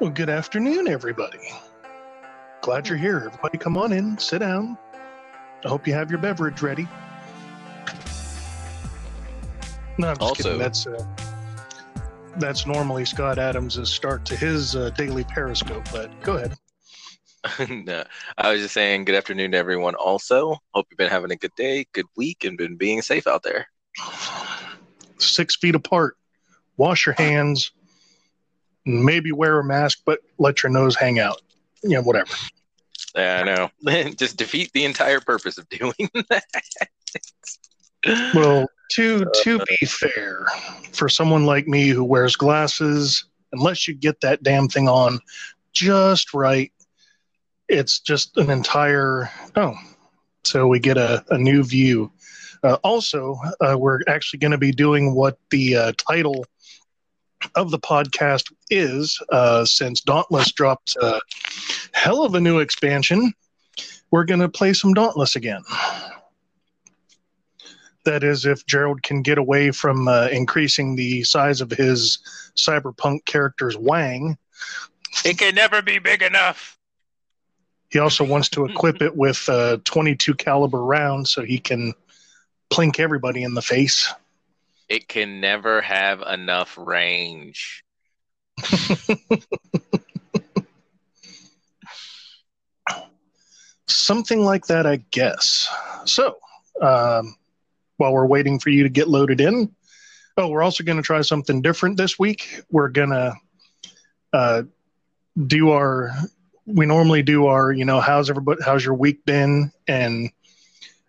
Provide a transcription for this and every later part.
Well, good afternoon, everybody. Glad you're here. Everybody, come on in, sit down. I hope you have your beverage ready. No, I'm just Also- kidding. That's uh, that's normally Scott Adams' start to his uh, daily Periscope. But go ahead. no, I was just saying good afternoon to everyone. Also, hope you've been having a good day, good week, and been being safe out there. Six feet apart. Wash your hands. Maybe wear a mask, but let your nose hang out. Yeah, whatever. Yeah, I know. just defeat the entire purpose of doing that. Well, to to be fair, for someone like me who wears glasses, unless you get that damn thing on just right, it's just an entire oh. So we get a, a new view. Uh, also, uh, we're actually going to be doing what the uh, title of the podcast is, uh, since Dauntless dropped a hell of a new expansion. We're going to play some Dauntless again. That is, if Gerald can get away from uh, increasing the size of his cyberpunk character's wang. it can never be big enough. He also wants to equip it with uh, 22 caliber rounds so he can plink everybody in the face. It can never have enough range. Something like that, I guess. So, um, while we're waiting for you to get loaded in, oh, we're also going to try something different this week. We're going to uh, do our, we normally do our, you know, how's everybody, how's your week been? And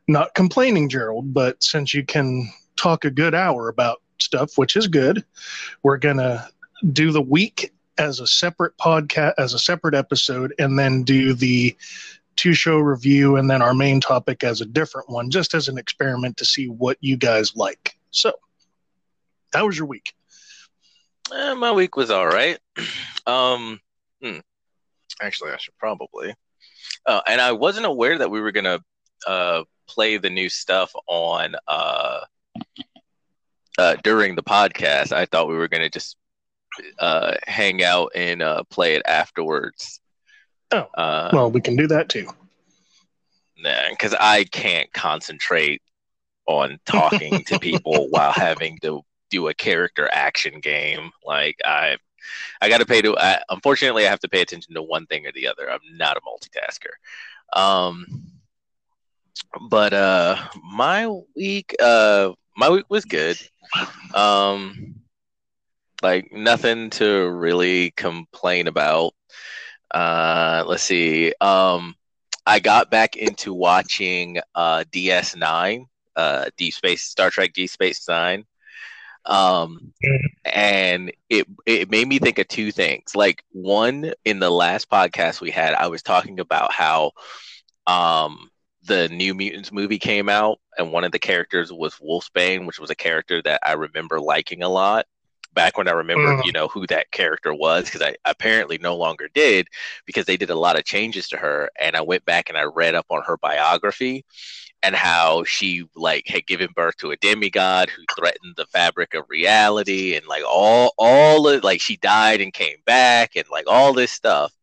not complaining, Gerald, but since you can talk a good hour about stuff, which is good, we're going to do the week as a separate podcast, as a separate episode, and then do the two show review and then our main topic as a different one, just as an experiment to see what you guys like. So, how was your week? Eh, my week was all right. Um, hmm. Actually, I should probably. Uh, and I wasn't aware that we were gonna uh, play the new stuff on uh, uh, during the podcast. I thought we were gonna just uh, hang out and uh, play it afterwards. Oh, uh, Well, we can do that too. Nah, because I can't concentrate on talking to people while having to do a character action game. Like I, I got to pay to. I, unfortunately, I have to pay attention to one thing or the other. I'm not a multitasker. Um, but uh, my week, uh, my week was good. Um, like nothing to really complain about. Uh, let's see. Um, I got back into watching uh, DS9, uh, Deep Space Star Trek Deep Space Nine, um, and it it made me think of two things. Like one, in the last podcast we had, I was talking about how um, the New Mutants movie came out, and one of the characters was Wolfsbane, which was a character that I remember liking a lot back when I remember, Mhm. you know, who that character was, because I apparently no longer did because they did a lot of changes to her. And I went back and I read up on her biography and how she like had given birth to a demigod who threatened the fabric of reality and like all all of like she died and came back and like all this stuff.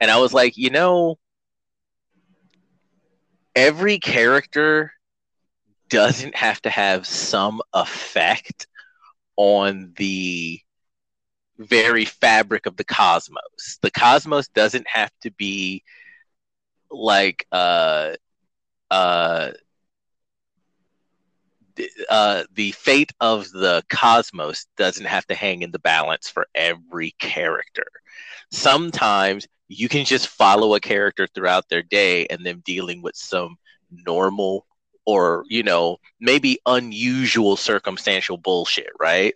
And I was like, you know, every character doesn't have to have some effect on the very fabric of the cosmos. The cosmos doesn't have to be like uh uh uh, the fate of the cosmos doesn't have to hang in the balance for every character. Sometimes you can just follow a character throughout their day and them dealing with some normal or, you know, maybe unusual circumstantial bullshit, right?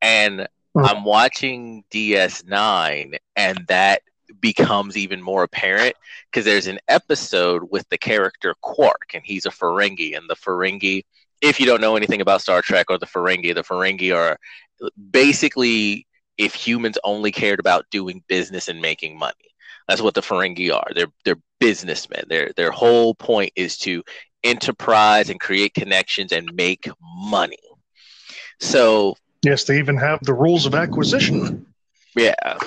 And Mhm. I'm watching DS9 and that becomes even more apparent because there's an episode with the character Quark and he's a Ferengi and the Ferengi if you don't know anything about Star Trek or the Ferengi, the Ferengi are basically if humans only cared about doing business and making money. That's what the Ferengi are. They're they're businessmen. Their their whole point is to enterprise and create connections and make money. So Yes, they even have the rules of acquisition. yeah,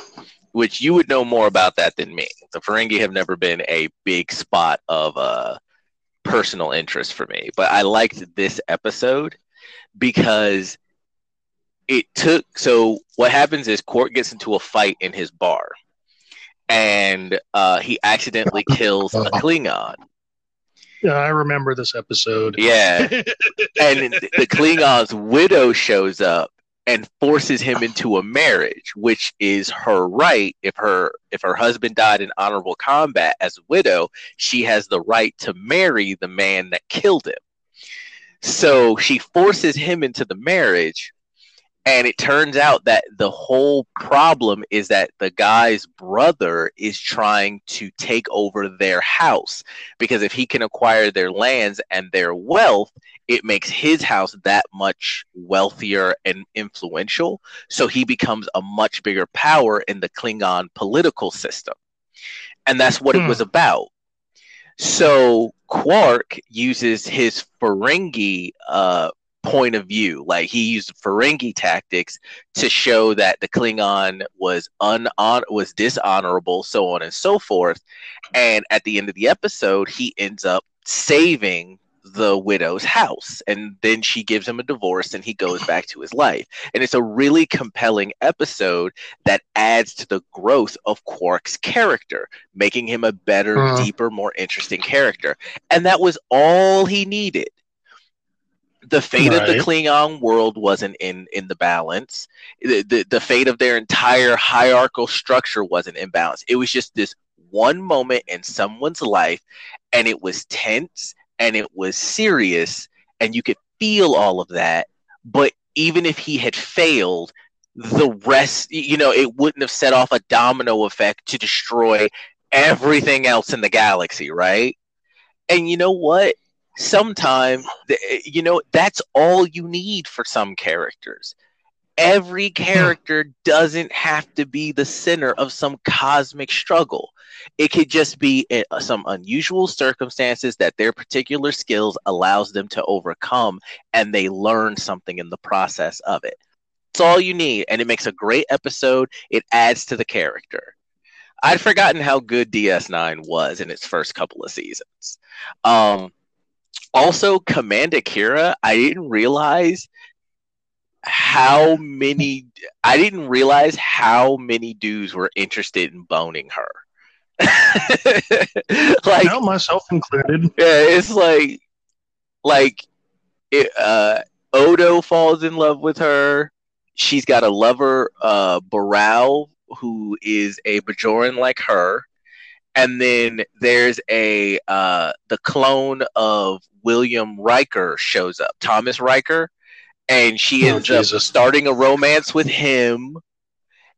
which you would know more about that than me. The Ferengi have never been a big spot of uh, personal interest for me, but I liked this episode because it took. So what happens is Quark gets into a fight in his bar, and uh, he accidentally kills a Klingon. Yeah, I remember this episode. Yeah, and the Klingon's widow shows up and forces him into a marriage, which is her right. If her if her husband died in honorable combat as a widow, she has the right to marry the man that killed him. So she forces him into the marriage, and it turns out that the whole problem is that the guy's brother is trying to take over their house because if he can acquire their lands and their wealth, it makes his house that much wealthier and influential. So he becomes a much bigger power in the Klingon political system. And that's what hmm. it was about. So Quark uses his Ferengi uh, point of view. Like he used Ferengi tactics to show that the Klingon was un was dishonorable, so on and so forth. And at the end of the episode, he ends up saving the widow's house and then she gives him a divorce and he goes back to his life and it's a really compelling episode that adds to the growth of quark's character making him a better uh. deeper more interesting character and that was all he needed the fate right. of the Klingon world wasn't in in the balance. The, the the fate of their entire hierarchical structure wasn't in balance. It was just this one moment in someone's life, and it was tense and it was serious and you could feel all of that but even if he had failed the rest you know it wouldn't have set off a domino effect to destroy everything else in the galaxy right and you know what sometimes you know that's all you need for some characters every character doesn't have to be the center of some cosmic struggle it could just be uh, some unusual circumstances that their particular skills allows them to overcome and they learn something in the process of it. It's all you need and it makes a great episode. It adds to the character. I'd forgotten how good DS9 was in its first couple of seasons. Um, also, Commander Kira, I didn't realize how many I didn't realize how many dudes were interested in boning her. like myself included. Yeah, it's like like it, uh Odo falls in love with her. She's got a lover, uh Bareil, who is a Bajoran like her. And then there's a uh the clone of William Riker shows up, Thomas Riker, and she oh, ends up starting a romance with him.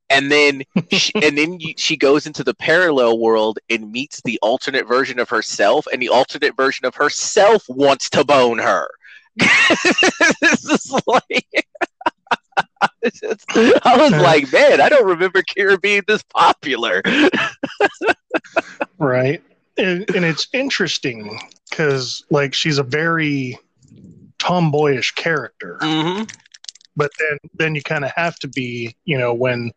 And then she, and then she goes into the parallel world and meets the alternate version of herself. And the alternate version of herself wants to bone her. This is like I was like, man, I don't remember Kira being this popular. Right. And, and it's interesting because, like, she's a very tomboyish character. Mm-hmm. But then, then you kind of have to be, you know, when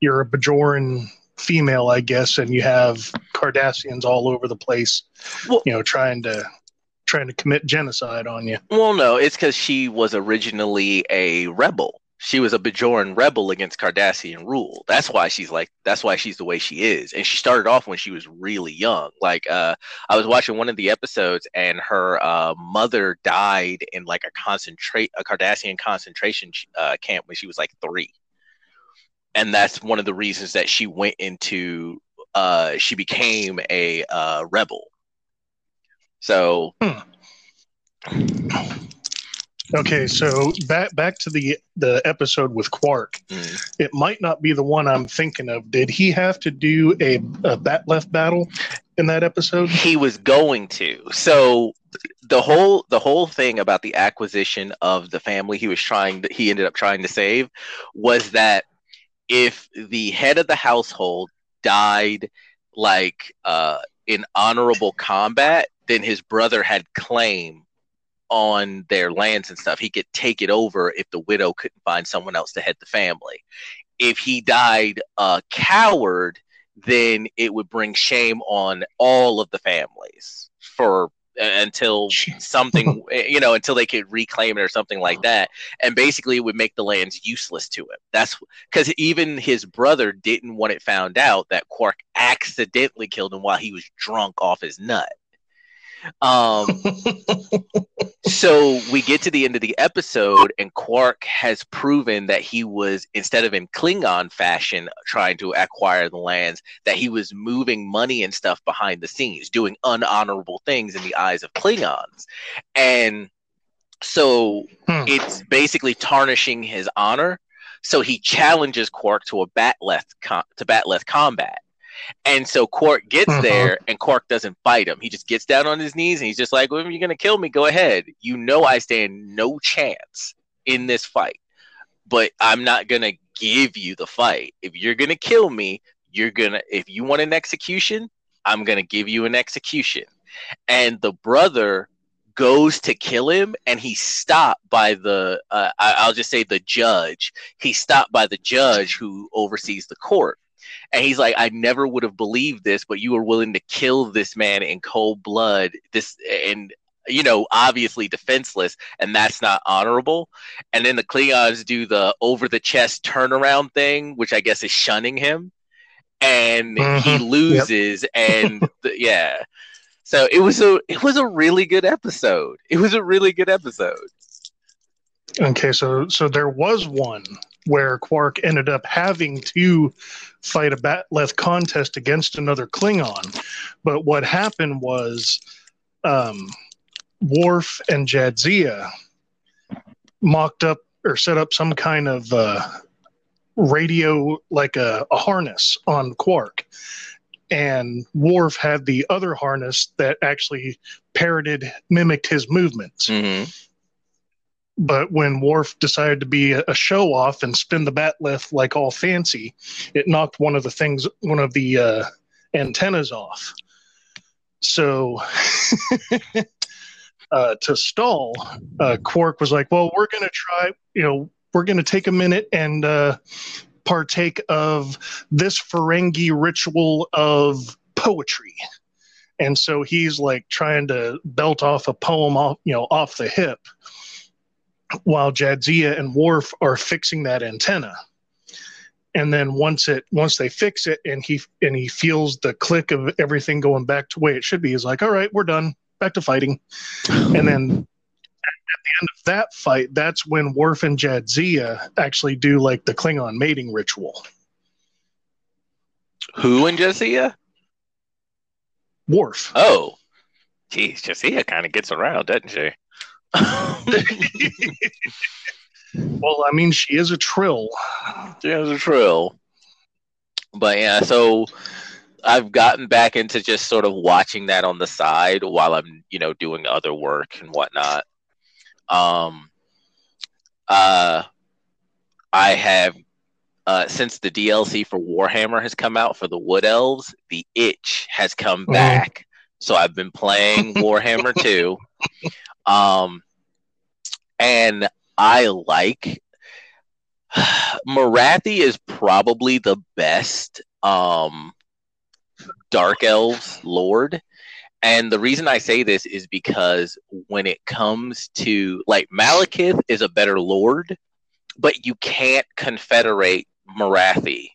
you're a Bajoran female, I guess, and you have Cardassians all over the place, well, you know, trying to trying to commit genocide on you. Well, no, it's because she was originally a rebel. She was a Bajoran rebel against Cardassian rule. That's why she's like. That's why she's the way she is. And she started off when she was really young. Like, uh, I was watching one of the episodes, and her uh, mother died in like a concentrate a Cardassian concentration uh, camp when she was like three and that's one of the reasons that she went into uh, she became a uh, rebel. So. Hmm. Okay, so back back to the the episode with Quark. Mm. It might not be the one I'm thinking of. Did he have to do a, a bat'leth battle in that episode? He was going to. So the whole the whole thing about the acquisition of the family he was trying to, he ended up trying to save was that if the head of the household died like uh, in honorable combat, then his brother had claim on their lands and stuff. He could take it over if the widow couldn't find someone else to head the family. if he died a coward, then it would bring shame on all of the families for uh, until something eh, you know until they could reclaim it or something like uh-huh. that and basically it would make the lands useless to him that's because even his brother didn't want it found out that quark accidentally killed him while he was drunk off his nut um, so we get to the end of the episode, and Quark has proven that he was, instead of in Klingon fashion, trying to acquire the lands, that he was moving money and stuff behind the scenes, doing unhonorable things in the eyes of Klingons. And so hmm. it's basically tarnishing his honor. So he challenges Quark to a bat'leth com- to bat'leth combat and so Quark gets uh-huh. there and Quark doesn't fight him. He just gets down on his knees and he's just like, well, if you're going to kill me, go ahead. You know, I stand no chance in this fight, but I'm not going to give you the fight. If you're going to kill me, you're going to, if you want an execution, I'm going to give you an execution. And the brother goes to kill him and he's stopped by the uh, I, will just say the judge he's stopped by the judge who oversees the court and he's like, I never would have believed this, but you were willing to kill this man in cold blood. This and you know, obviously defenseless, and that's not honorable. And then the Klingons do the over the chest turnaround thing, which I guess is shunning him, and mm-hmm. he loses. Yep. and the, yeah, so it was a it was a really good episode. It was a really good episode. Okay, so so there was one where Quark ended up having to fight a bat'leth contest against another Klingon. But what happened was um, Worf and Jadzia mocked up or set up some kind of uh, radio, like a, a harness on Quark. And Worf had the other harness that actually parroted, mimicked his movements. Mm-hmm but when Worf decided to be a, show off and spin the bat'leth like all fancy, it knocked one of the things, one of the uh, antennas off. So uh, to stall, uh, Quark was like, "Well, we're going to try. You know, we're going to take a minute and uh, partake of this Ferengi ritual of poetry." And so he's like trying to belt off a poem off, you know, off the hip while Jadzia and Worf are fixing that antenna. And then once it once they fix it and he and he feels the click of everything going back to the way it should be, he's like, All right, we're done. Back to fighting. and then at the end of that fight, that's when Worf and Jadzia actually do like the Klingon mating ritual. Who and Jadzia? Worf. Oh. Geez, Jadzia kind of gets around, doesn't she? Well, I mean, she is a trill. She is a trill. But yeah, so I've gotten back into just sort of watching that on the side while I'm, you know, doing other work and whatnot. Um, uh, I have uh, since the DLC for Warhammer has come out for the Wood Elves, the itch has come mm. back. So I've been playing Warhammer 2. Um, and I like Morathi is probably the best um, Dark Elves Lord. And the reason I say this is because when it comes to like Malekith is a better Lord, but you can't confederate Morathi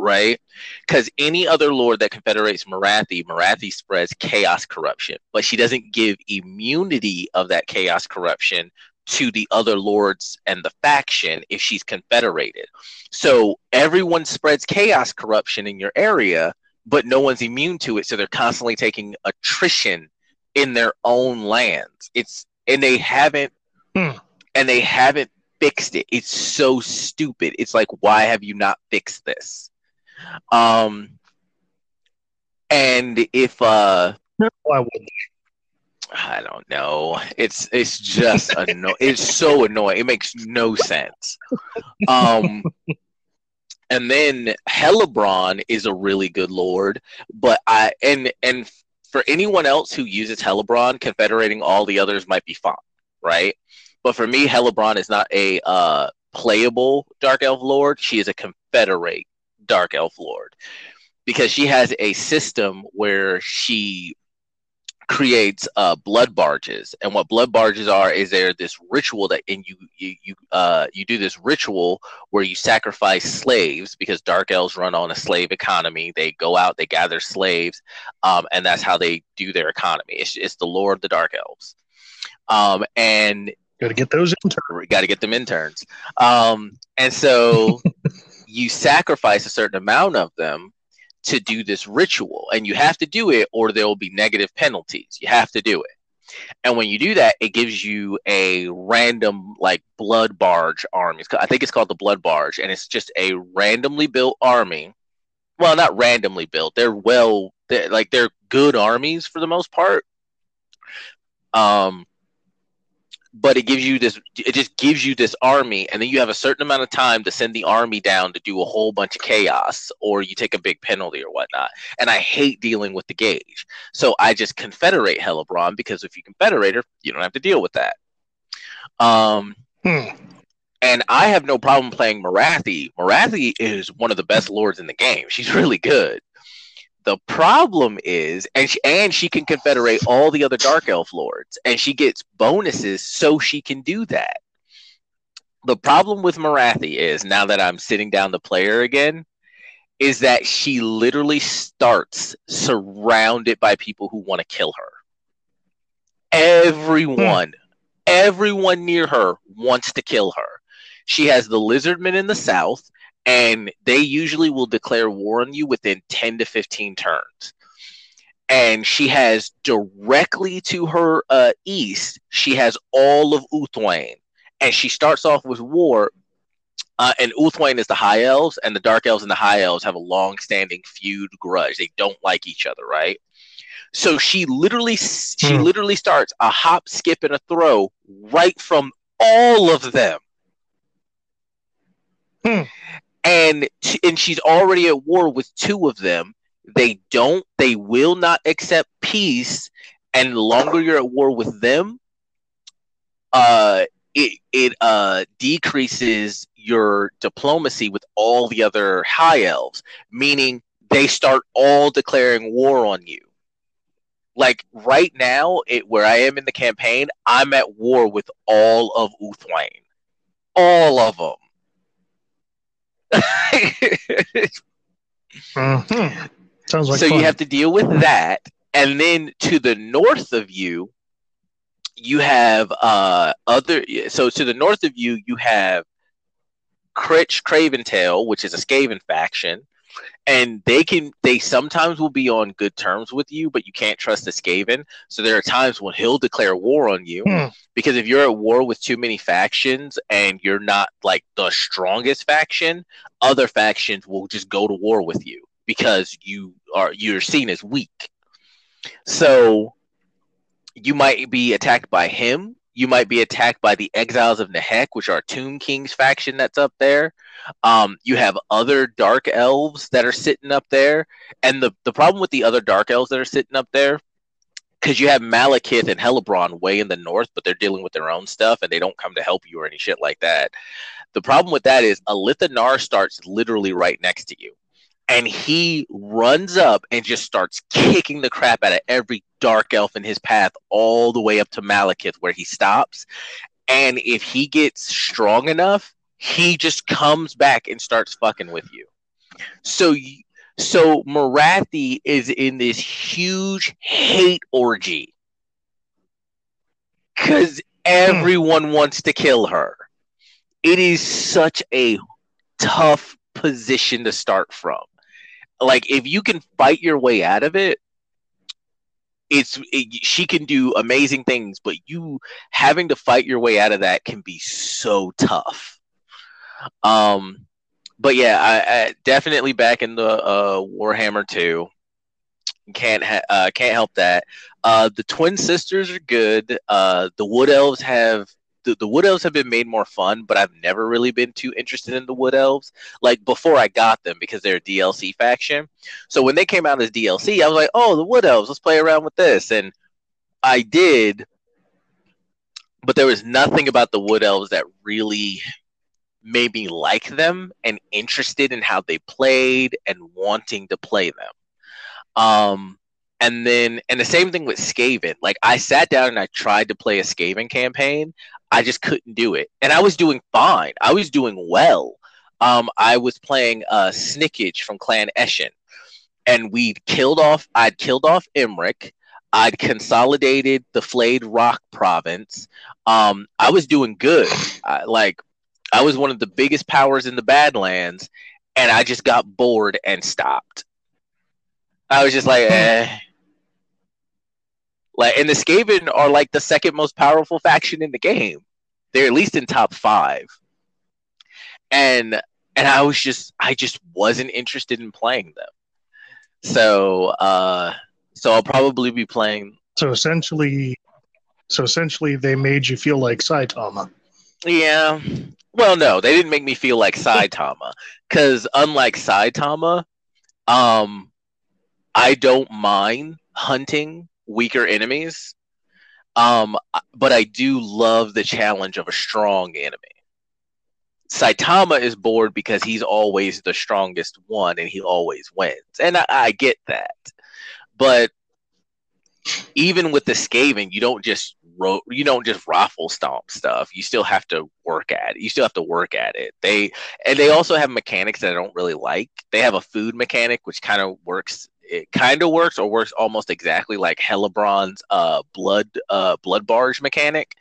right? Because any other lord that confederates Morathi, Morathi spreads chaos corruption, but she doesn't give immunity of that chaos corruption to the other lords and the faction if she's confederated. So everyone spreads chaos corruption in your area, but no one's immune to it. So they're constantly taking attrition in their own lands. It's and they haven't hmm. and they haven't fixed it. It's so stupid. It's like, why have you not fixed this? Um, and if uh, why would I don't know. It's it's just annoying. It's so annoying. It makes no sense. Um, and then Hellebron is a really good lord, but I and and for anyone else who uses Hellebron, confederating all the others might be fine, right? But for me, Hellebron is not a uh, playable Dark Elf Lord. She is a Confederate Dark Elf Lord because she has a system where she creates uh, blood barges, and what blood barges are is they're this ritual that, and you you you uh, you do this ritual where you sacrifice slaves because dark elves run on a slave economy. They go out, they gather slaves, um, and that's how they do their economy. It's, it's the lore of the dark elves, um, and got to get those interns. Got to get them interns, um, and so you sacrifice a certain amount of them to do this ritual and you have to do it or there will be negative penalties. You have to do it. And when you do that it gives you a random like blood barge army. I think it's called the blood barge and it's just a randomly built army. Well not randomly built. They're well they're, like they're good armies for the most part. Um but it gives you this it just gives you this army and then you have a certain amount of time to send the army down to do a whole bunch of chaos or you take a big penalty or whatnot. And i hate dealing with the gauge. So i just confederate Hellebron because if you confederate her you don't have to deal with that. Um hmm. and i have no problem playing Morathi Morathi is one of the best lords in the game. She's really good the problem is, and she, and she can confederate all the other Dark Elf lords, and she gets bonuses so she can do that. The problem with Morathi is now that I'm sitting down the player again, is that she literally starts surrounded by people who want to kill her. Everyone, everyone near her wants to kill her. She has the lizardmen in the south and they usually will declare war on you within 10 to 15 turns. And she has directly to her uh, east she has all of Ulthuan and she starts off with war uh, and Ulthuan is the high elves and the dark elves and the high elves have a long-standing feud grudge. They don't like each other right? So she literally she hmm. literally starts a hop skip and a throw right from all of them. Hmm and and she's already at war with two of them. They don't, they will not accept peace, and longer you're at war with them, uh, it it uh decreases your diplomacy with all the other high elves, meaning they start all declaring war on you. Like right now, it where I am in the campaign, I'm at war with all of Ulthuan, all of them mm-hmm. Sounds like so fun. you have to deal with that, and then to the north of you, you have uh other. So to the north of you, you have Critch Craventail, which is a Skaven faction, and they can they sometimes will be on good terms with you, but you can't trust the Skaven. So there are times when he'll declare war on you hmm. because if you're at war with too many factions and you're not like the strongest faction, other factions will just go to war with you because you are you're seen as weak. So you might be attacked by him you might be attacked by the Exiles of Nehek, which are Tomb King's faction that's up there. Um, you have other dark elves that are sitting up there. And the, the problem with the other dark elves that are sitting up there, because you have Malekith and Hellebron way in the north, but they're dealing with their own stuff and they don't come to help you or any shit like that. The problem with that is Alith Anar starts literally right next to you and he runs up and just starts kicking the crap out of every dark elf in his path all the way up to Malekith where he stops. And if he gets strong enough, he just comes back and starts fucking with you. So so Morathi is in this huge hate orgy cuz everyone wants to kill her. It is such a tough position to start from like if you can fight your way out of it it's it, she can do amazing things but you having to fight your way out of that can be so tough. Um but yeah i, I definitely back in the uh warhammer 2 can't ha- uh, can't help that. Uh the twin sisters are good. Uh the wood elves have the, the wood elves have been made more fun, but I've never really been too interested in the wood elves. Like before I got them because they're a DLC faction. So when they came out as DLC, I was like, oh, the wood elves, let's play around with this. And I did, but there was nothing about the wood elves that really made me like them and interested in how they played and wanting to play them. Um, and then, and the same thing with Skaven. Like, I sat down and I tried to play a Skaven campaign. I just couldn't do it. And I was doing fine, I was doing well. Um, I was playing uh, Snikch from Clan Eshin, and we'd killed off, I'd killed off Imric. I'd consolidated the Flayed Rock province. Um, I was doing good. I, like I was one of the biggest powers in the Badlands, and I just got bored and stopped. I was just like, eh. Like, and the Skaven are like the second most powerful faction in the game. They're at least in top five. And and I was just I just wasn't interested in playing them. So uh so I'll probably be playing So essentially so essentially they made you feel like Saitama. Yeah. Well, no, they didn't make me feel like Saitama because unlike Saitama, um, I don't mind hunting weaker enemies, um, but I do love the challenge of a strong enemy. Saitama is bored because he's always the strongest one and he always wins, and I, I get that. But even with the Skaven, you don't just ro- you don't just raffle stomp stuff. You still have to work at it. You still have to work at it. They and they also have mechanics that I don't really like. They have a food mechanic which kind of works. It kind of works or works almost exactly like Hellebron's uh, blood uh, blood barge mechanic.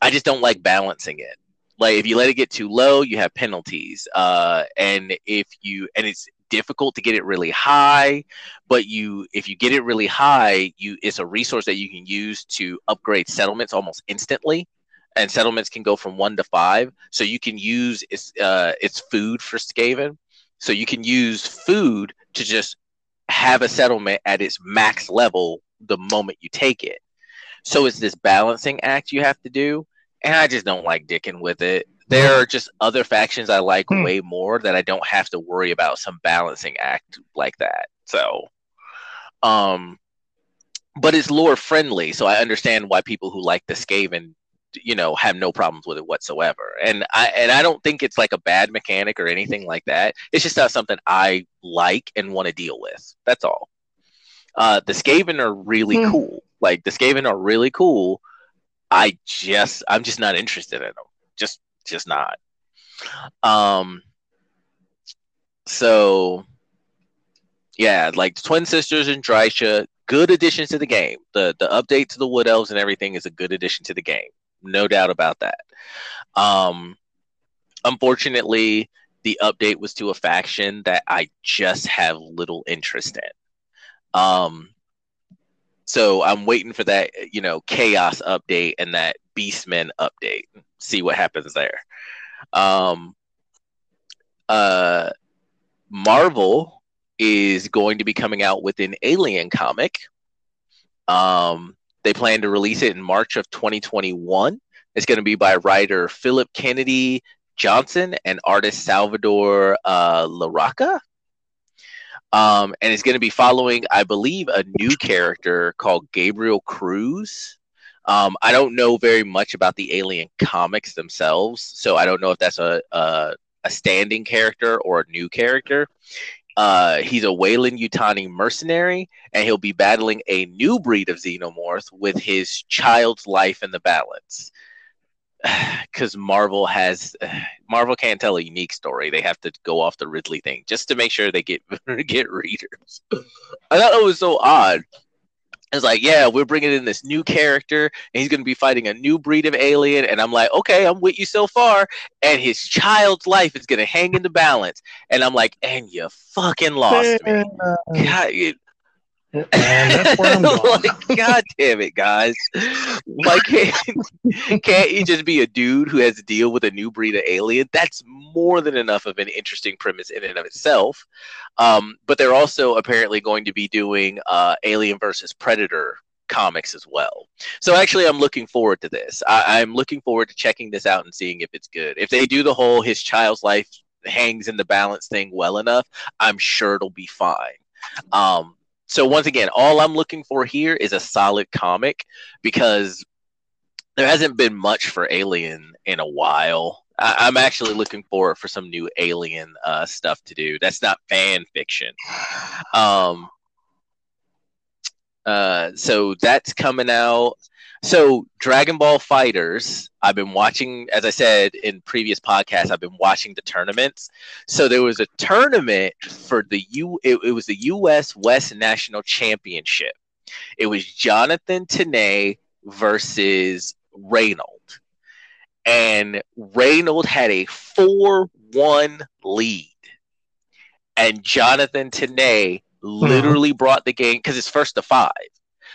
I just don't like balancing it. Like if you let it get too low, you have penalties. Uh, and if you and it's difficult to get it really high but you if you get it really high you it's a resource that you can use to upgrade settlements almost instantly and settlements can go from one to five so you can use its uh, its food for skaven so you can use food to just have a settlement at its max level the moment you take it so it's this balancing act you have to do and i just don't like dicking with it there are just other factions I like hmm. way more that I don't have to worry about some balancing act like that. So, um, but it's lore friendly, so I understand why people who like the Skaven, you know, have no problems with it whatsoever. And I and I don't think it's like a bad mechanic or anything like that. It's just not something I like and want to deal with. That's all. Uh, the Skaven are really hmm. cool. Like the Skaven are really cool. I just I'm just not interested in them. Just just not. Um. So, yeah, like Twin Sisters and Drycha, good additions to the game. The the update to the Wood Elves and everything is a good addition to the game, no doubt about that. Um, unfortunately, the update was to a faction that I just have little interest in. Um, so I'm waiting for that, you know, chaos update and that Beastmen update see what happens there. Um, uh, Marvel is going to be coming out with an Alien comic. Um, they plan to release it in March of 2021. It's going to be by writer Philip Kennedy Johnson and artist Salvador uh, Larroca. Um, and it's going to be following, I believe, a new character called Gabriel Cruz. Um, I don't know very much about the Alien comics themselves, so I don't know if that's a a, a standing character or a new character. Uh, he's a Weyland-Yutani mercenary, and he'll be battling a new breed of xenomorph with his child's life in the balance. Because Marvel has Marvel can't tell a unique story; they have to go off the Ridley thing just to make sure they get get readers. I thought it was so odd it's like, yeah, we're bringing in this new character, and he's going to be fighting a new breed of alien. And I'm like, okay, I'm with you so far. And his child's life is going to hang in the balance. And I'm like, and you fucking lost me. God, Man, that's where I'm going. like, God damn it, guys! Like, can't, can't you just be a dude who has to deal with a new breed of alien? That's more than enough of an interesting premise in and of itself. Um, but they're also apparently going to be doing uh, Alien versus Predator comics as well. So actually, I'm looking forward to this. I- I'm looking forward to checking this out and seeing if it's good. If they do the whole his child's life hangs in the balance thing well enough, I'm sure it'll be fine. Um, so once again, all I'm looking for here is a solid comic because there hasn't been much for Alien in a while. I, am actually looking forward for some new alien uh, stuff to do. That's not fan fiction. Um, uh, so that's coming out. So Dragon Ball Fighters, I've been watching, as I said in previous podcasts, I've been watching the tournaments. So there was a tournament for the U. It, it was the U.S. West National Championship. It was Jonathan Tanay versus Reynold. and Reynold had a 4 1 lead. And Jonathan Tanay literally mm-hmm. brought the game because it's first to five.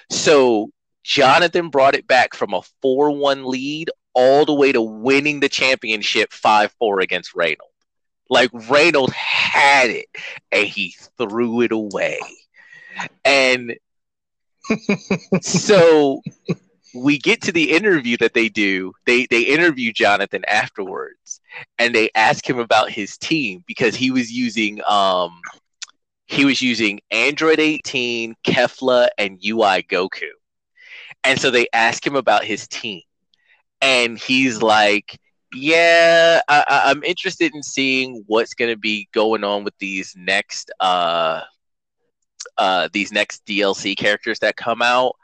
So Jonathan brought it back from a 4 1 lead all the way to winning the championship 5 4 against Reynolds. Like Reynolds had it and he threw it away. And so we get to the interview that they do. They they interview Jonathan afterwards, and they ask him about his team because he was using um he was using Android 18, Kefla, and UI Goku, and so they ask him about his team, and he's like. Yeah, I, I'm interested in seeing what's going to be going on with these next uh, uh, these next DLC characters that come out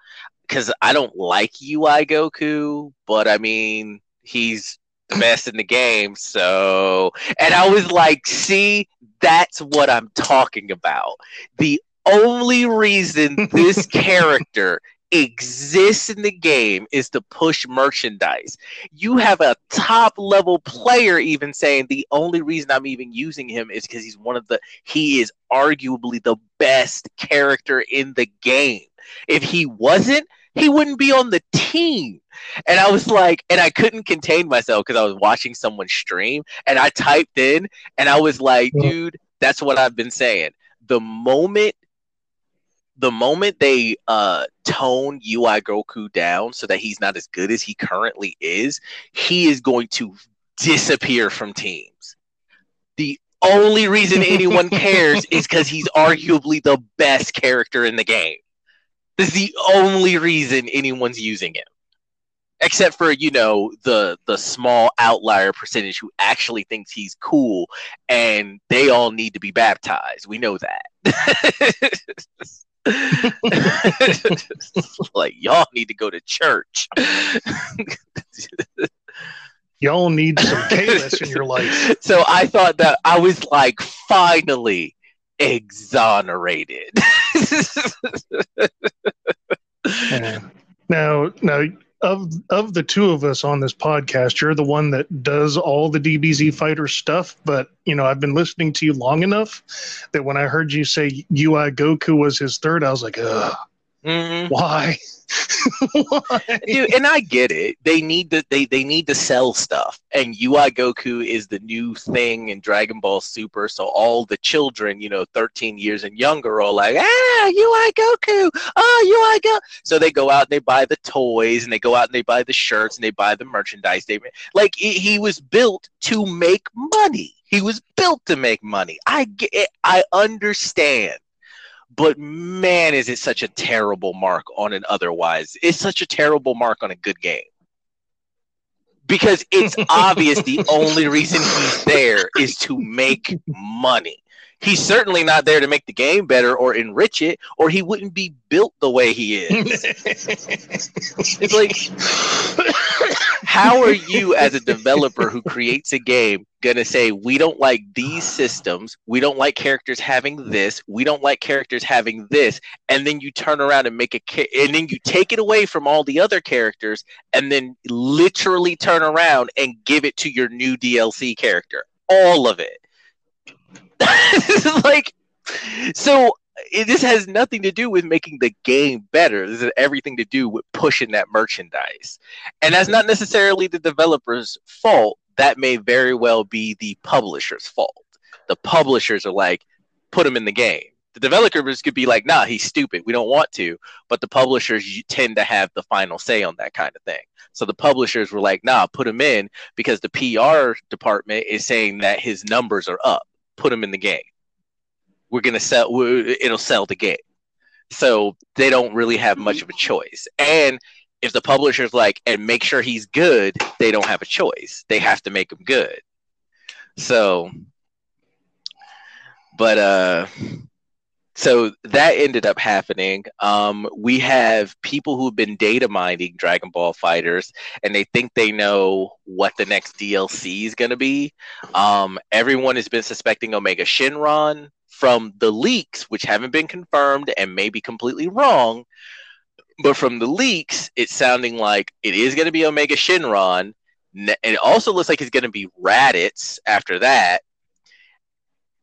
because I don't like UI Goku, but I mean he's the best in the game. So, and I was like, see, that's what I'm talking about. The only reason this character exists in the game is to push merchandise. You have a top level player even saying the only reason I'm even using him is because he's one of the he is arguably the best character in the game. If he wasn't, he wouldn't be on the team. And I was like, and I couldn't contain myself because I was watching someone stream and I typed in and I was like, dude, that's what I've been saying. The moment the moment they uh tone UI Goku down so that he's not as good as he currently is, he is going to disappear from teams. The only reason anyone cares is because he's arguably the best character in the game. This is the only reason anyone's using him. Except for, you know, the the small outlier percentage who actually thinks he's cool and they all need to be baptized. We know that. like y'all need to go to church. y'all need some chaos in your life. So I thought that I was like, finally, exonerated. yeah. Now, now of of the two of us on this podcast, you're the one that does all the DBZ fighter stuff. But you know, I've been listening to you long enough that when I heard you say UI Goku was his third, I was like, ugh. Mm-hmm. Why? Dude, and I get it. They need to they, they need to sell stuff. And UI Goku is the new thing in Dragon Ball Super. So all the children, you know, 13 years and younger are like, ah, UI Goku. Oh, UI Go. So they go out and they buy the toys and they go out and they buy the shirts and they buy the merchandise. They like he was built to make money. He was built to make money. I get I understand but man, is it such a terrible mark on an otherwise. It's such a terrible mark on a good game. Because it's obvious the only reason he's there is to make money. He's certainly not there to make the game better or enrich it, or he wouldn't be built the way he is. it's like, how are you, as a developer who creates a game, going to say, we don't like these systems, we don't like characters having this, we don't like characters having this, and then you turn around and make a, ca- and then you take it away from all the other characters, and then literally turn around and give it to your new DLC character? All of it. Like, so it, this has nothing to do with making the game better. This has everything to do with pushing that merchandise. And that's not necessarily the developer's fault. That may very well be the publisher's fault. The publishers are like, put him in the game. The developers could be like, nah, he's stupid. We don't want to. But the publishers tend to have the final say on that kind of thing. So the publishers were like, nah, put him in because the PR department is saying that his numbers are up put him in the game. We're gonna sell. We're, it'll sell the game. So they don't really have much of a choice. And if the publisher's like, and make sure he's good, they don't have a choice. They have to make him good. So, but uh, so that ended up happening. Um, we have people who've been data mining Dragon Ball Fighters, and they think they know what the next DLC is going to be. Um, everyone has been suspecting Omega Shenron from the leaks, which haven't been confirmed and may be completely wrong. But from the leaks, it's sounding like it is going to be Omega Shenron. And it also looks like it's going to be Raditz after that.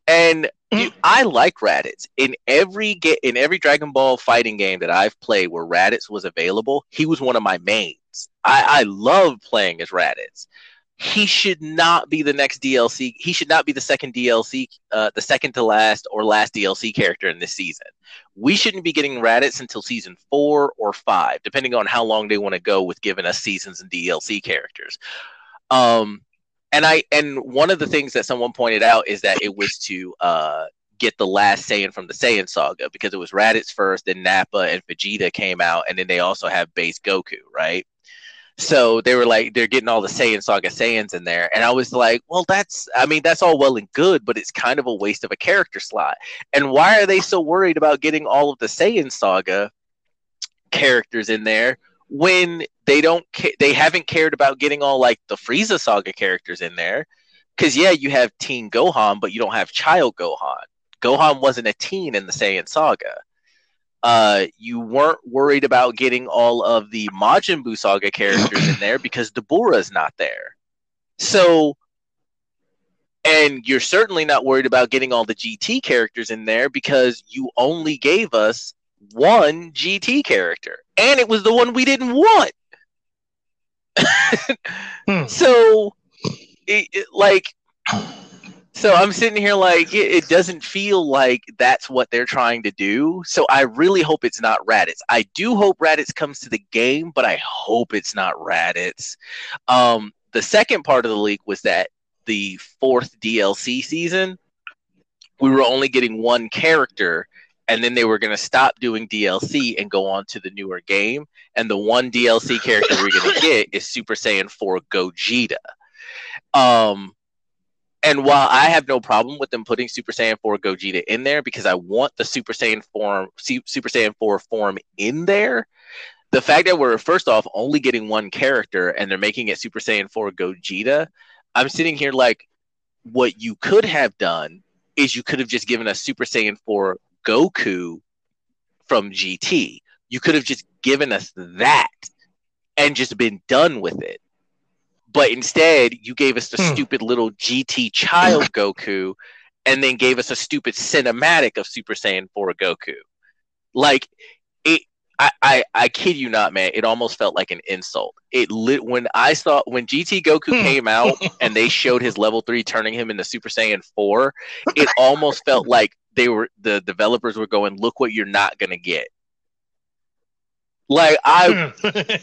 And mm. Dude, I like Raditz. In every ga- in every Dragon Ball fighting game that I've played where Raditz was available, he was one of my mains. I, I love playing as Raditz. He should not be the next DLC. He should not be the second DLC, uh, the second to last or last DLC character in this season. We shouldn't be getting Raditz until season four or five, depending on how long they want to go with giving us seasons and DLC characters. Um, and I and one of the things that someone pointed out is that it was to uh, get the last Saiyan from the Saiyan saga because it was Raditz first, then Nappa and Vegeta came out, and then they also have base Goku, right? So they were like, they're getting all the Saiyan saga Saiyans in there, and I was like, well, that's, I mean, that's all well and good, but it's kind of a waste of a character slot. And why are they so worried about getting all of the Saiyan saga characters in there when they don't ca- they haven't cared about getting all like the Frieza saga characters in there? Because yeah you have teen Gohan but you don't have child Gohan. Gohan wasn't a teen in the Saiyan saga uh, you weren't worried about getting all of the Majin Buu saga characters in there because Dabura's not there so and you're certainly not worried about getting all the GT characters in there because you only gave us one GT character, and it was the one we didn't want. hmm. So, it, it, like, so I'm sitting here like it, it, doesn't feel like that's what they're trying to do. So I really hope it's not Raditz. I do hope Raditz comes to the game, but I hope it's not Raditz. Um, the second part of the leak was that the fourth DLC season, we were only getting one character and then they were going to stop doing DLC and go on to the newer game. And the one DLC character we're going to get is Super Saiyan 4 Gogeta. Um, and while I have no problem with them putting Super Saiyan 4 Gogeta in there because I want the Super Saiyan form, Super Saiyan 4 form in there, the fact that we're first off only getting one character and they're making it Super Saiyan 4 Gogeta, I'm sitting here like, what you could have done is you could have just given us Super Saiyan 4 Goku from GT. You could have just given us that and just been done with it. But instead, you gave us the hmm. stupid little GT child Goku and then gave us a stupid cinematic of Super Saiyan 4 Goku. Like it I, I, I kid you not, man. It almost felt like an insult. It lit when I saw when GT Goku hmm. came out and they showed his level three turning him into Super Saiyan four. It almost felt like they were the developers were going, look what you're not gonna get. Like I,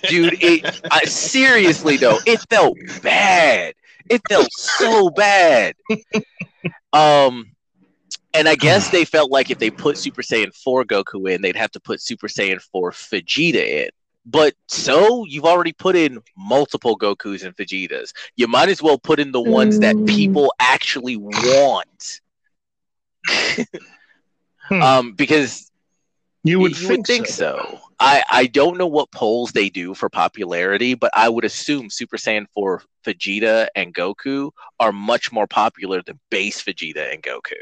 dude, it I, seriously though, it felt bad. It felt so bad. Um, and I guess they felt like if they put Super Saiyan 4 Goku in, they'd have to put Super Saiyan 4 Vegeta in. But so you've already put in multiple Gokus and Vegetas. You might as well put in the ones that mm. people actually want. hmm. um, because you would, you think, would think so. so. I, I don't know what polls they do for popularity, but I would assume Super Saiyan 4 Vegeta and Goku are much more popular than base Vegeta and Goku.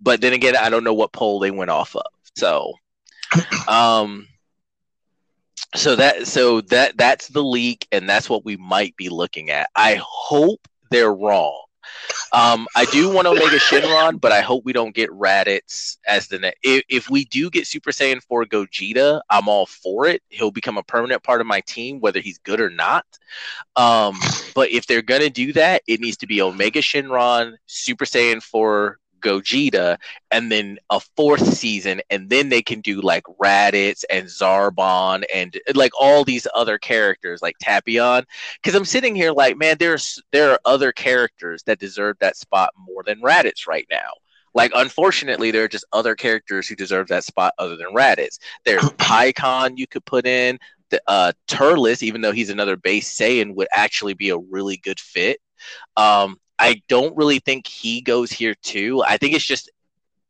But then again, I don't know what poll they went off of. So, um, so that so that that's the leak, and that's what we might be looking at. I hope they're wrong. Um, I do want Omega Shenron, but I hope we don't get Raditz as the next. If, if we do get Super Saiyan 4 Gogeta, I'm all for it. He'll become a permanent part of my team, whether he's good or not. Um, but if they're gonna do that, it needs to be Omega Shenron, Super Saiyan 4 Gogeta, and then a fourth season, and then they can do like Raditz and Zarbon and like all these other characters like Tapion. Because I'm sitting here like, man, there's there are other characters that deserve that spot more than Raditz right now. Like, unfortunately, there are just other characters who deserve that spot other than Raditz. There's Pikkon you could put in. The, uh, Turles, even though he's another base Saiyan, would actually be a really good fit. Um, I don't really think he goes here too. I think it's just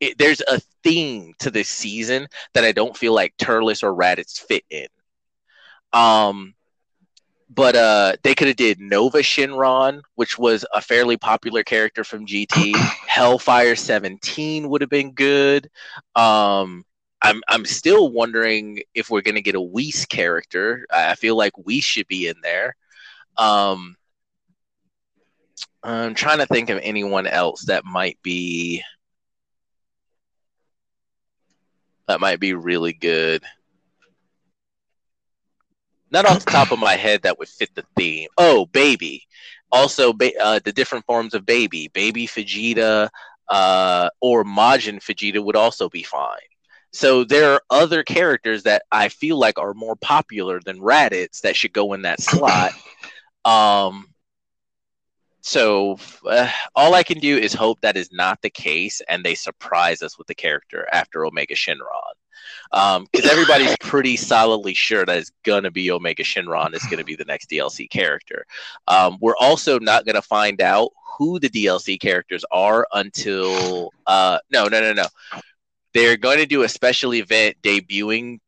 it, there's a theme to this season that I don't feel like Turles or Raditz fit in. Um, but uh, they could have did Nova Shenron, which was a fairly popular character from GT. Hell Fighter 17 would have been good. Um, I'm I'm still wondering if we're gonna get a Whis character. I feel like Whis should be in there. Um, I'm trying to think of anyone else that might be that might be really good. Not off the top of my head that would fit the theme. Oh, baby. Also, ba- uh, the different forms of baby. Baby Vegeta uh, or Majin Vegeta would also be fine. So there are other characters that I feel like are more popular than Raditz that should go in that slot. Um, so uh, all I can do is hope that is not the case, and they surprise us with the character after Omega Shenron, because um, everybody's pretty solidly sure that it's gonna be Omega Shenron is gonna be the next DLC character. Um, we're also not gonna find out who the DLC characters are until uh, no, no, no, no. They're going to do a special event debuting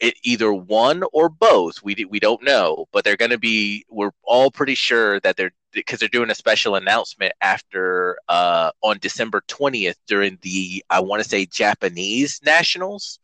it, either one or both. We we don't know, but they're going to be. We're all pretty sure that they're because they're doing a special announcement after uh, on December twentieth during the I want to say Japanese nationals.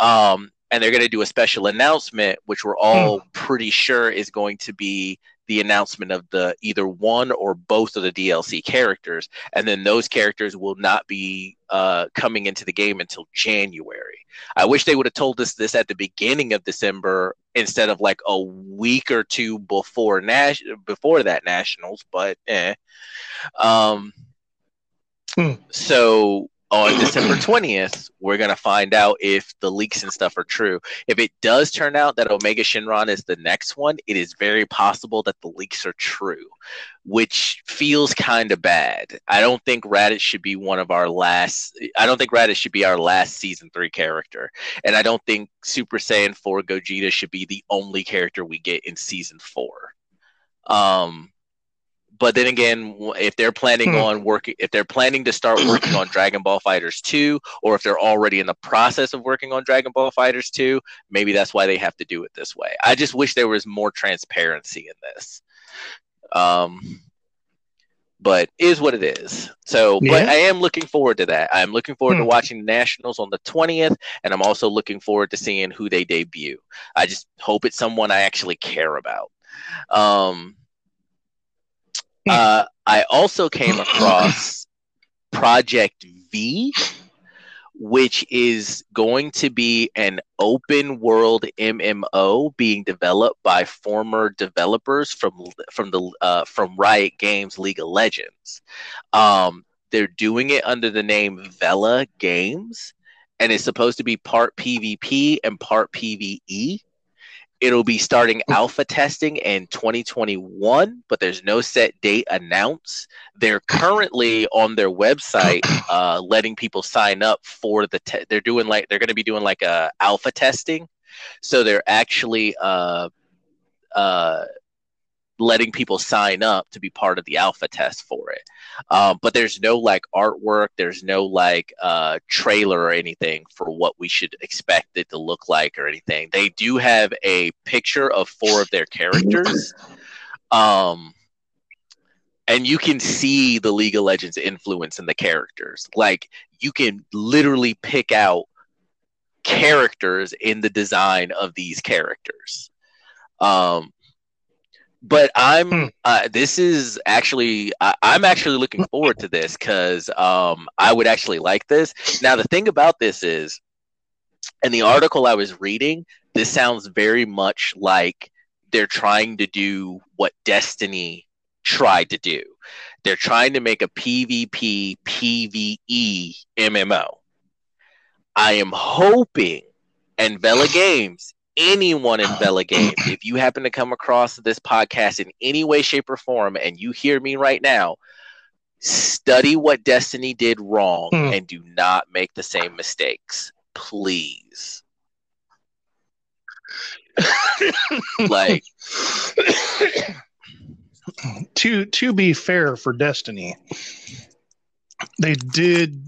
Um, and they're going to do a special announcement, which we're all hmm. pretty sure is going to be the announcement of the either one or both of the DLC characters, and then those characters will not be uh, coming into the game until January. I wish they would have told us this at the beginning of December instead of like a week or two before Nash before that nationals, but eh. Um, hmm. so on December 20th, we're going to find out if the leaks and stuff are true. If it does turn out that Omega Shenron is the next one, it is very possible that the leaks are true, which feels kind of bad. I don't think Raditz should be one of our last. I don't think Raditz should be our last season three character. And I don't think Super Saiyan 4 Gogeta should be the only character we get in season four. Um, but then again, if they're planning hmm. on working, if they're planning to start working on Dragon Ball FighterZ 2, or if they're already in the process of working on Dragon Ball FighterZ 2, maybe that's why they have to do it this way. I just wish there was more transparency in this. Um, but is what it is. So, yeah. but I am looking forward to that. I'm looking forward hmm. to watching the Nationals on the 20th, and I'm also looking forward to seeing who they debut. I just hope it's someone I actually care about. Um, uh, I also came across Project V, which is going to be an open world MMO being developed by former developers from from the uh, from Riot Games League of Legends. Um, they're doing it under the name Vela Games, and it's supposed to be part PvP and part PvE. It'll be starting alpha testing in 2021, but there's no set date announced. They're currently on their website uh, letting people sign up for the. Te- they're doing like they're going to be doing like a alpha testing, so they're actually uh, uh, letting people sign up to be part of the alpha test for it. Um, but there's no like artwork, there's no like uh, trailer or anything for what we should expect it to look like or anything. They do have a picture of four of their characters. Um, and you can see the League of Legends influence in the characters. Like you can literally pick out characters in the design of these characters. Um, but I'm hmm. uh, this is actually I, am actually looking forward to this because um, I would actually like this. Now the thing about this is, in the article I was reading, this sounds very much like they're trying to do what Destiny tried to do. They're trying to make a PvP PvE MMO. I am hoping and Vela Games anyone in Vela Games, if you happen to come across this podcast in any way, shape, or form, and you hear me right now, study what Destiny did wrong mm. and do not make the same mistakes, please. like to to be fair for Destiny, they did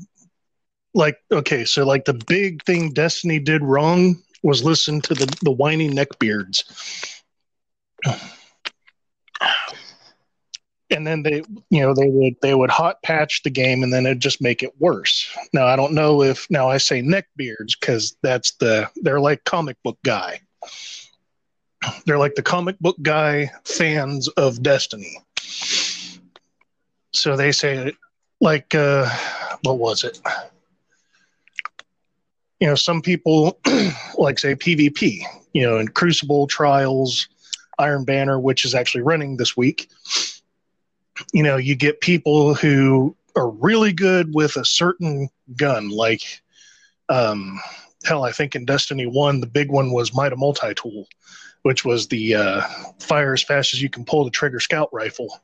like okay, so like the big thing Destiny did wrong was listen to the the whiny neckbeards. And then they, you know, they would they would hot patch the game, and then it'd just make it worse. Now I don't know if now I say neckbeards because that's the they're like comic book guy. They're like the comic book guy fans of Destiny. So they say, like, uh, what was it? You know, some people like say PvP, you know, in Crucible Trials, Iron Banner, which is actually running this week. You know, you get people who are really good with a certain gun, like, um, hell, I think in Destiny 1, the big one was Mida Multi Tool which was the uh, fire as fast as you can pull the trigger scout rifle,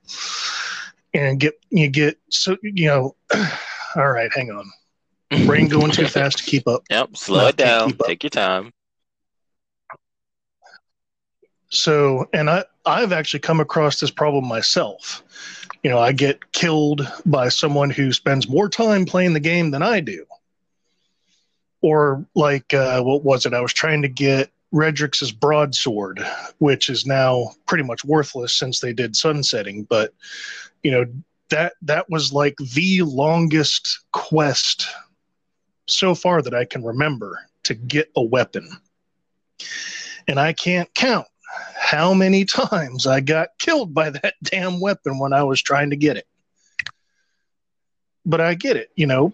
and get you get so you know. all right, hang on. Brain going too fast to keep up. Yep, slow it down. Take your time. So, and I I've actually come across this problem myself. You know, I get killed by someone who spends more time playing the game than I do. Or like, uh, what was it? I was trying to get Redrix's broadsword, which is now pretty much worthless since they did sunsetting. But you know that that was like the longest quest so far that I can remember to get a weapon, and I can't count how many times I got killed by that damn weapon when I was trying to get it. But I get it, you know.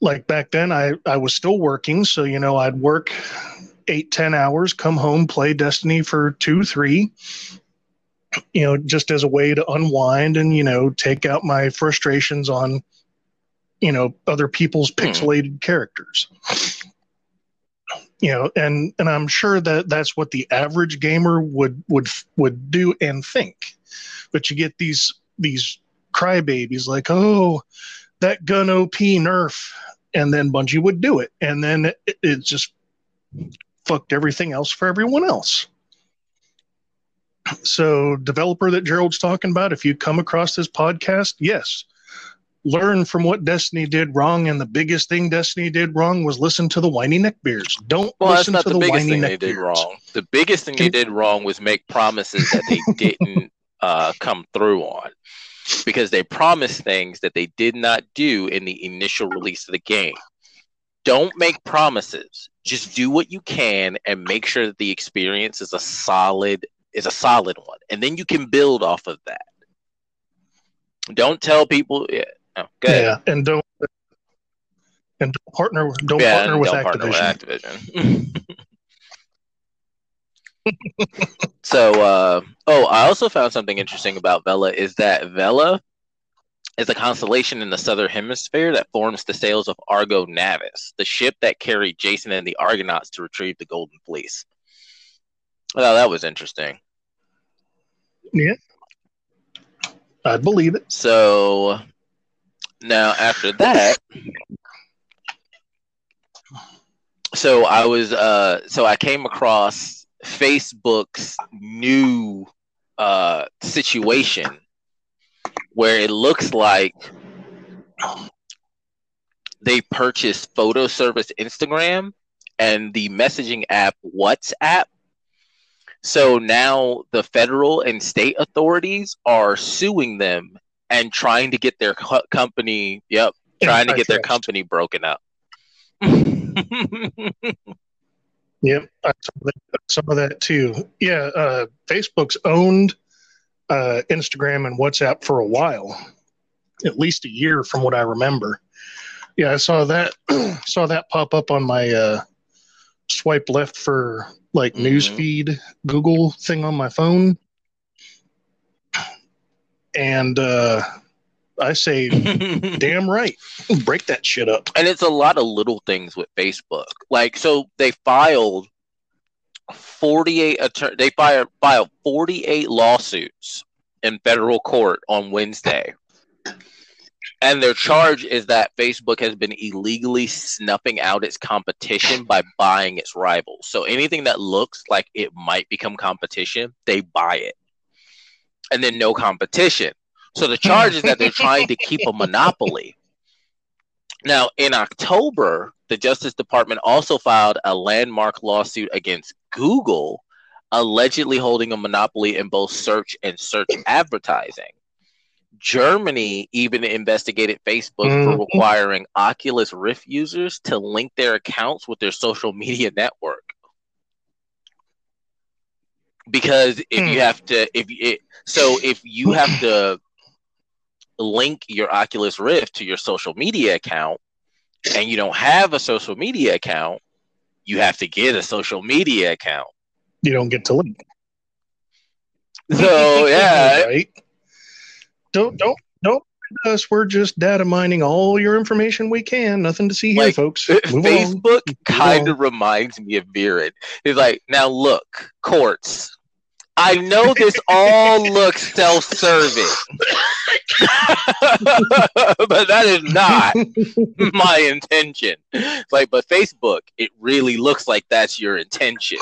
Like back then, I, I was still working, so you know I'd work eight ten hours, come home, play Destiny for two, three, you know, just as a way to unwind and, you know, take out my frustrations on, you know, other people's hmm. pixelated characters. You know, and and I'm sure that that's what the average gamer would would would do and think. But you get these these crybabies like, oh, that gun OP nerf, and then Bungie would do it, and then it, it just fucked everything else for everyone else. So, developer that Gerald's talking about, if you come across this podcast, yes, learn from what Destiny did wrong. And the biggest thing Destiny did wrong was listen to the whiny neckbeards. Don't well, listen to the, the biggest thing they did wrong. The biggest thing they did wrong was make promises that they didn't uh, come through on because they promised things that they did not do in the initial release of the game don't make promises. Just do what you can and make sure that the experience is a solid is a solid one, and then you can build off of that. Don't tell people. Oh, yeah, and don't and don't partner. Don't yeah, partner with don't Activision. With Activision. so, uh, oh, I also found something interesting about Vela is that Vela is a constellation in the southern hemisphere that forms the sails of Argo Navis, the ship that carried Jason and the Argonauts to retrieve the Golden Fleece. Well, that was interesting. Yeah. I believe it. So now after that, so I was uh so I came across Facebook's new uh situation where it looks like they purchased photo service Instagram and the messaging app WhatsApp. So now the federal and state authorities are suing them and trying to get their co- company, yep, trying to get their company broken up. yep, some of that too. Yeah, uh, Facebook's owned uh, Instagram and WhatsApp for a while, at least a year from what I remember. Yeah, I saw that saw that pop up on my uh, swipe left for like mm-hmm. newsfeed Google thing on my phone, and uh, I say, damn right, break that shit up. And it's a lot of little things with Facebook. Like, so they filed 48 attorney they filed, filed 48 lawsuits in federal court on Wednesday and their charge is that Facebook has been illegally snuffing out its competition by buying its rivals. So anything that looks like it might become competition, they buy it. And then no competition. So the charge is that they're trying to keep a monopoly. Now, in October, the Justice Department also filed a landmark lawsuit against Google, allegedly holding a monopoly in both search and search advertising. Germany even investigated Facebook mm-hmm. for requiring Oculus Rift users to link their accounts with their social media network. Because if you hmm. have to, if it, so, if you have to link your Oculus Rift to your social media account, and you don't have a social media account, you have to get a social media account. You don't get to link. So yeah, right don't don't don't us. We're just data mining all your information we can. Nothing to see here, like, folks. Move Facebook kind of reminds me of Viren. It's like, now look, courts. I know this all looks self-serving, but that is not my intention. It's like, but Facebook, it really looks like that's your intention.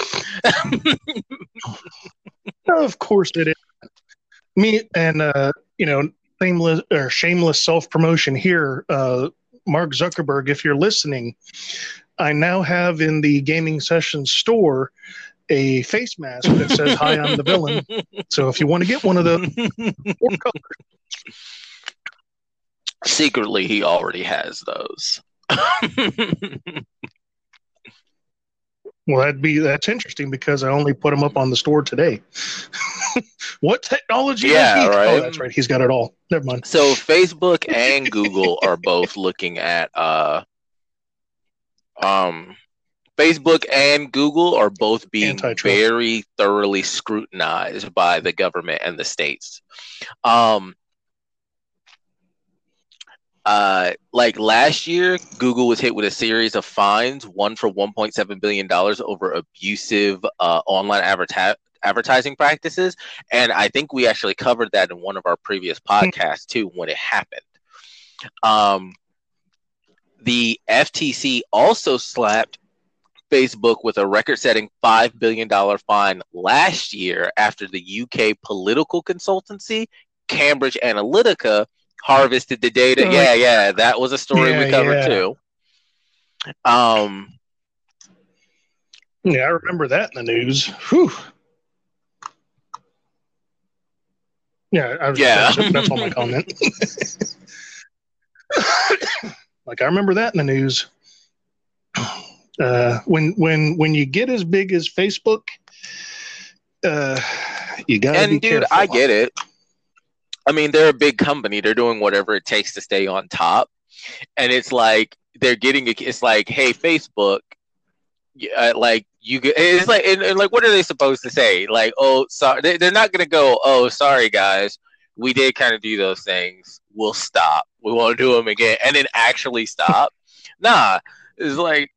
of course it is. Me and uh, you know, shameless or shameless self promotion here. Uh, Mark Zuckerberg, if you're listening, I now have in the gaming session store a face mask that says "Hi, I'm the villain." So if you want to get one of those, four colors. Secretly, he already has those. Well, that'd be that's interesting because I only put him up on the store today. what technology? Yeah, right. Oh, that's right. He's got it all. Never mind. So Facebook and Google are both looking at uh, um, Facebook and Google are both being Antitrust. very thoroughly scrutinized by the government and the states. Um, uh, like last year, Google was hit with a series of fines, one for 1.7 billion dollars over abusive uh, online advertising advertising practices, and I think we actually covered that in one of our previous hmm. podcasts too when it happened. Um, the FTC also slapped Facebook with a record-setting five billion dollar fine last year after the UK political consultancy Cambridge Analytica harvested the data. Yeah, yeah, that was a story yeah, we covered yeah. too. Um, yeah, I remember that in the news. Whew. Yeah, I was, yeah. That's, that's all my comment. like I remember that in the news. Uh, when when when you get as big as Facebook, uh, you gotta and be dude, careful. I get it. I mean, they're a big company. They're doing whatever it takes to stay on top. And it's like they're getting it's like, hey, Facebook, uh, like you it's like and, and, like what are they supposed to say? Like, oh, sorry, they, they're not gonna go, oh, sorry guys, we did kind of do those things. We'll stop. We won't do them again, and then actually stop. nah, it's like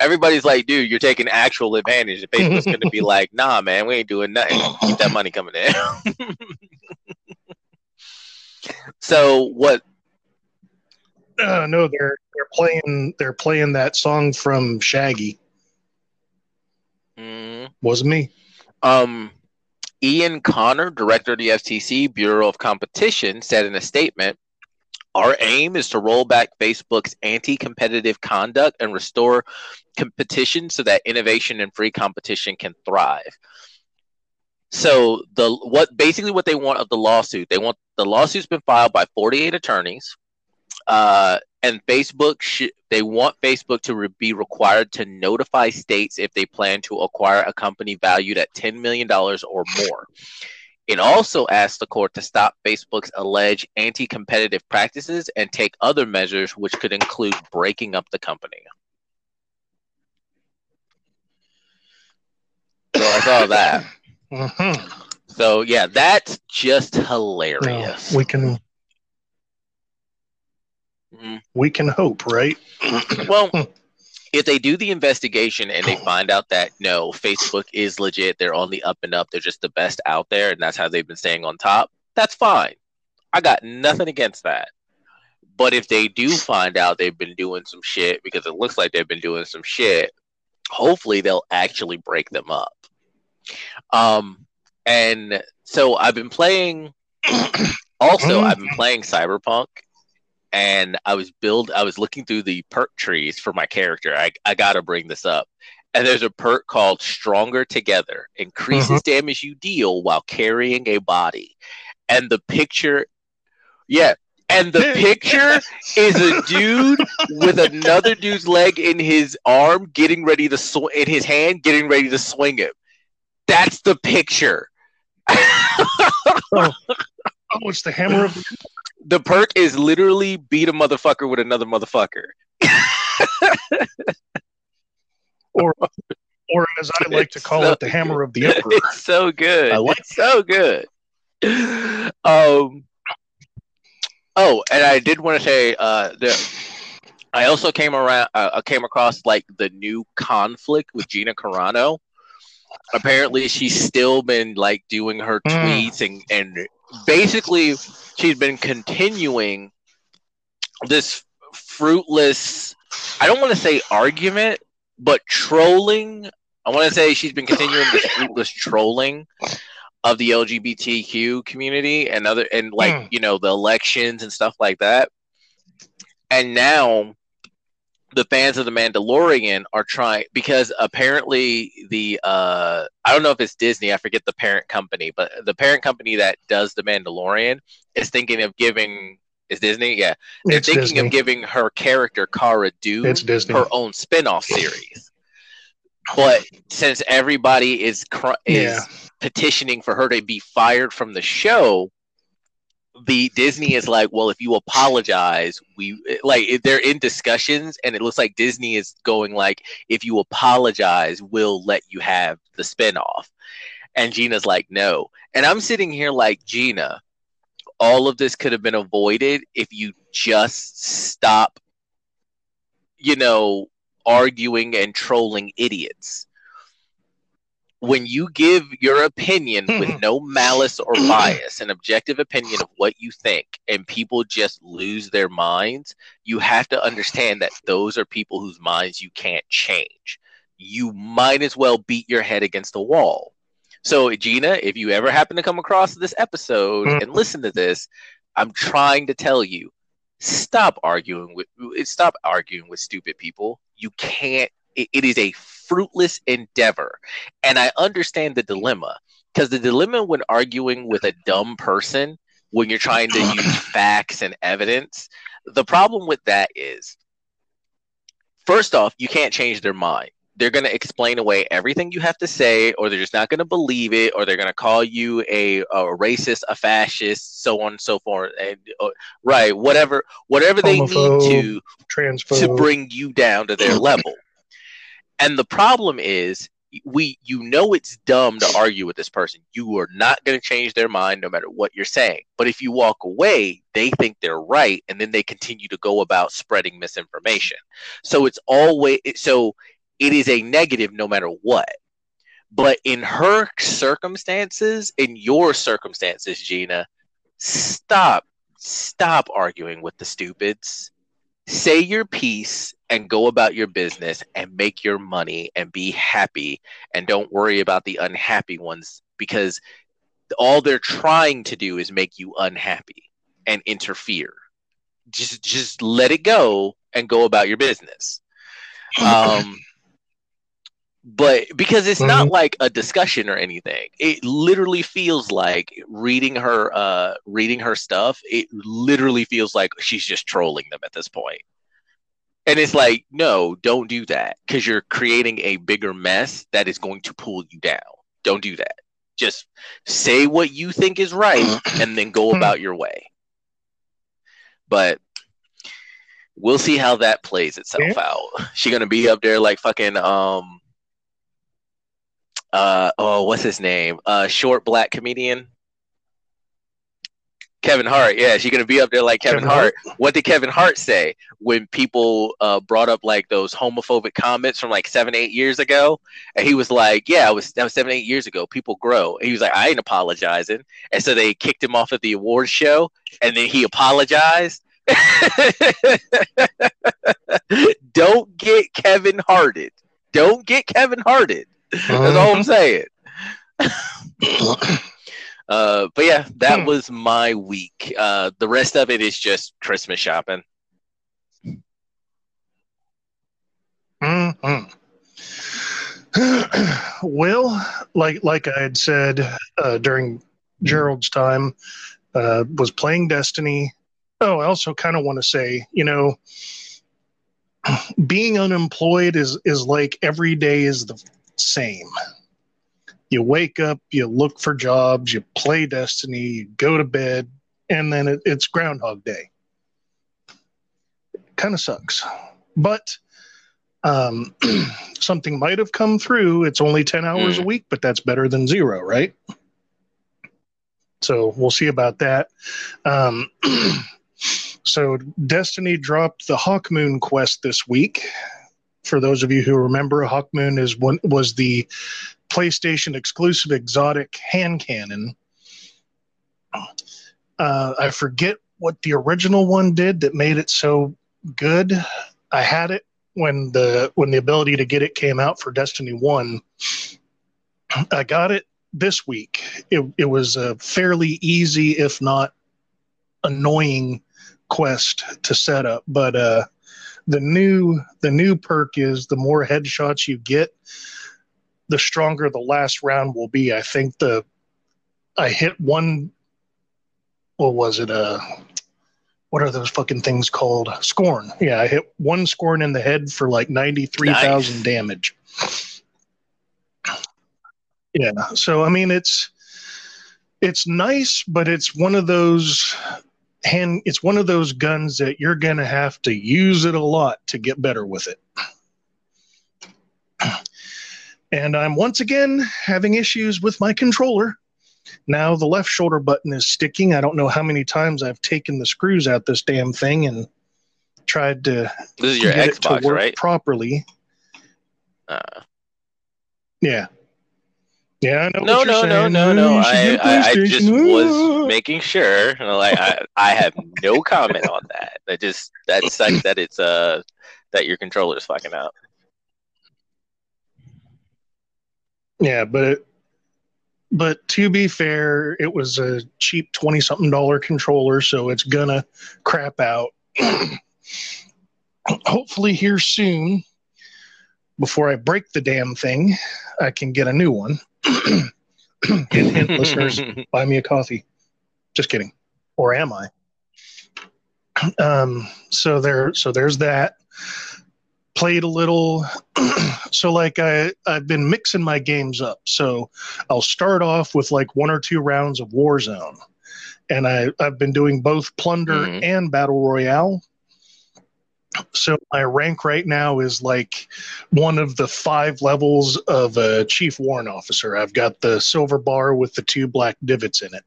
everybody's like, dude, you're taking actual advantage. Facebook's gonna be like, nah, man, we ain't doing nothing. Keep that money coming in. So what? Uh, no, they're they're playing they're playing that song from Shaggy. Mm. Wasn't me. Um, Ian Conner, director of the FTC Bureau of Competition, said in a statement, "Our aim is to roll back Facebook's anti-competitive conduct and restore competition so that innovation and free competition can thrive." So the what basically what they want of the lawsuit, they want the lawsuit's been filed by 48 attorneys, uh, and Facebook sh- they want Facebook to re- be required to notify states if they plan to acquire a company valued at 10 million dollars or more. It also asks the court to stop Facebook's alleged anti-competitive practices and take other measures, which could include breaking up the company. So I saw that. Mm-hmm. So yeah, that's just hilarious. No, we can mm-hmm. we can hope, right? well, if they do the investigation and they find out that no, Facebook is legit, they're on the up and up, they're just the best out there, and that's how they've been staying on top, that's fine. I got nothing against that. But if they do find out they've been doing some shit, because it looks like they've been doing some shit, hopefully they'll actually break them up. Um, and so I've been playing. Also, I've been playing Cyberpunk, and I was build. I was looking through the perk trees for my character. I I gotta bring this up. And there's a perk called Stronger Together. Increases mm-hmm. damage you deal while carrying a body. And the picture, yeah, and the picture is a dude with another dude's leg in his arm, getting ready to sw- in his hand, getting ready to swing him. That's the picture. oh. oh, it's the hammer of the. The perk is literally beat a motherfucker with another motherfucker. or, or as I like to call so it, the hammer of the emperor. It's so good. I like it's so good. Um, Oh, and I did want to say uh, that I also came around. Uh, came across like the new conflict with Gina Carano. Apparently, she's still been like doing her mm. tweets and and basically she's been continuing this fruitless. I don't want to say argument, but trolling. I want to say she's been continuing this fruitless trolling of the LGBTQ community and other and like mm. you know the elections and stuff like that. And now the fans of the Mandalorian are trying because apparently the uh I don't know if it's Disney, I forget the parent company, but the parent company that does the Mandalorian is thinking of giving is Disney? Yeah. They're it's thinking Disney. of giving her character Cara Dune her own spin-off series. But since everybody is cr- is yeah petitioning for her to be fired from the show the Disney is like, well, if you apologize, we like they're in discussions, and it looks like Disney is going like, if you apologize, we'll let you have the spinoff. And Gina's like, no. And I'm sitting here like, Gina, all of this could have been avoided if you just stop, you know, arguing and trolling idiots when you give your opinion with mm-hmm. no malice or mm-hmm. bias, an objective opinion of what you think, and people just lose their minds, you have to understand that those are people whose minds you can't change. You might as well beat your head against the wall. So, Gina, if you ever happen to come across this episode mm. and listen to this, I'm trying to tell you stop arguing with stop arguing with stupid people. You can't it, it is a fruitless endeavor. And I understand the dilemma because the dilemma when arguing with a dumb person, when you're trying to use facts and evidence, the problem with that is first off, you can't change their mind. They're going to explain away everything you have to say, or they're just not going to believe it, or they're going to call you a, a racist, a fascist, so on and so forth. And uh, right, whatever, whatever they Homophobe, need to transphobe. to bring you down to their level. And the problem is we you know it's dumb to argue with this person. You are not going to change their mind no matter what you're saying. But if you walk away, they think they're right and then they continue to go about spreading misinformation. So it's always so it is a negative no matter what. But in her circumstances, in your circumstances, Gina, stop stop arguing with the stupids say your piece and go about your business and make your money and be happy and don't worry about the unhappy ones because all they're trying to do is make you unhappy and interfere. Just just let it go and go about your business. Um but because it's mm-hmm. not like a discussion or anything. It literally feels like reading her uh reading her stuff it literally feels like she's just trolling them at this point. And it's like no don't do that because you're creating a bigger mess that is going to pull you down. Don't do that. Just say what you think is right and then go about your way. But we'll see how that plays itself yeah. out. She gonna be up there like fucking um uh oh what's his name uh short black comedian Kevin Hart, yeah, she's gonna be up there like Kevin, Kevin Hart. Hart. What did Kevin Hart say when people uh, brought up like those homophobic comments from like seven, eight years ago? And he was like, "Yeah, it was that was seven, eight years ago. People grow." And he was like, "I ain't apologizing." And so they kicked him off at the awards show, and then he apologized. Don't get Kevin hearted. Don't get Kevin That's all I'm saying. uh, but yeah, that Hmm. was my week. Uh, the rest of it is just Christmas shopping. Mhm. well, like like I had said uh, during Gerald's time, uh, was playing Destiny. Oh, I also kind of want to say, you know, being unemployed is is like every day is the same. You wake up, you look for jobs, you play Destiny, you go to bed, and then it, it's Groundhog Day. Kind of sucks, but um, something might have come through. It's only 10 hours a week, but that's better than zero, right? So we'll see about that. Um, so Destiny dropped the Hawkmoon quest this week. For those of you who remember, Hawkmoon is one was the PlayStation exclusive exotic hand cannon. Uh, I forget what the original one did that made it so good. I had it when the when the ability to get it came out for Destiny One. I got it this week. It it was a fairly easy, if not annoying, quest to set up. But uh, the new the new perk is the more headshots you get, the stronger the last round will be. I think the I hit one. What was it? Uh, what are those fucking things called? Scorn. Yeah, I hit one scorn in the head for like ninety three thousand Nice. damage. Yeah, so I mean it's it's nice, but it's one of those hand. It's one of those guns that you're gonna have to use it a lot to get better with it. And I'm once again having issues with my controller. Now the left shoulder button is sticking. I don't know how many times I've taken the screws out this damn thing and tried to This is your get it to work right? properly. Uh, Yeah. Yeah, I know. no, no, no, no, no. I, I, just was making sure. Like I, I have no comment on that. That just that sucks that it's uh that your controller is fucking out. Yeah, but it, but to be fair, it was a cheap twenty something dollar controller, so it's gonna crap out. Hopefully, here soon, before I break the damn thing, I can get a new one. hint, hint, listeners, buy me a coffee. Just kidding. Or am I? Um, so there so there's that. Played a little so like I I've been mixing my games up. So I'll start off with like one or two rounds of Warzone. And I, I've been doing both plunder Mhm. and battle royale. So my rank right now is like one of the five levels of a chief warrant officer. I've got the silver bar with the two black divots in it.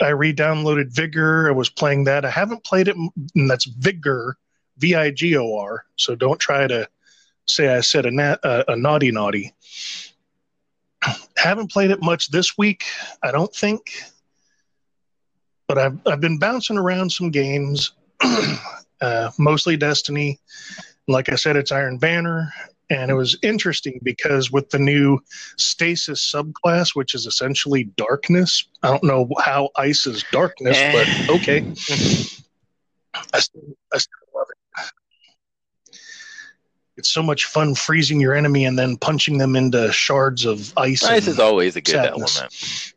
I re-downloaded Vigor. I was playing that. I haven't played it, and that's Vigor, V-I-G-O-R. So don't try to say I said a, na- uh, a naughty naughty. Haven't played it much this week, I don't think. But I've I've been bouncing around some games, uh, mostly Destiny. Like I said, it's Iron Banner, and it was interesting because with the new Stasis subclass, which is essentially darkness. I don't know how ice is darkness, but okay. I still, I still love it. It's so much fun freezing your enemy and then punching them into shards of ice. Ice is always a good sadness. element.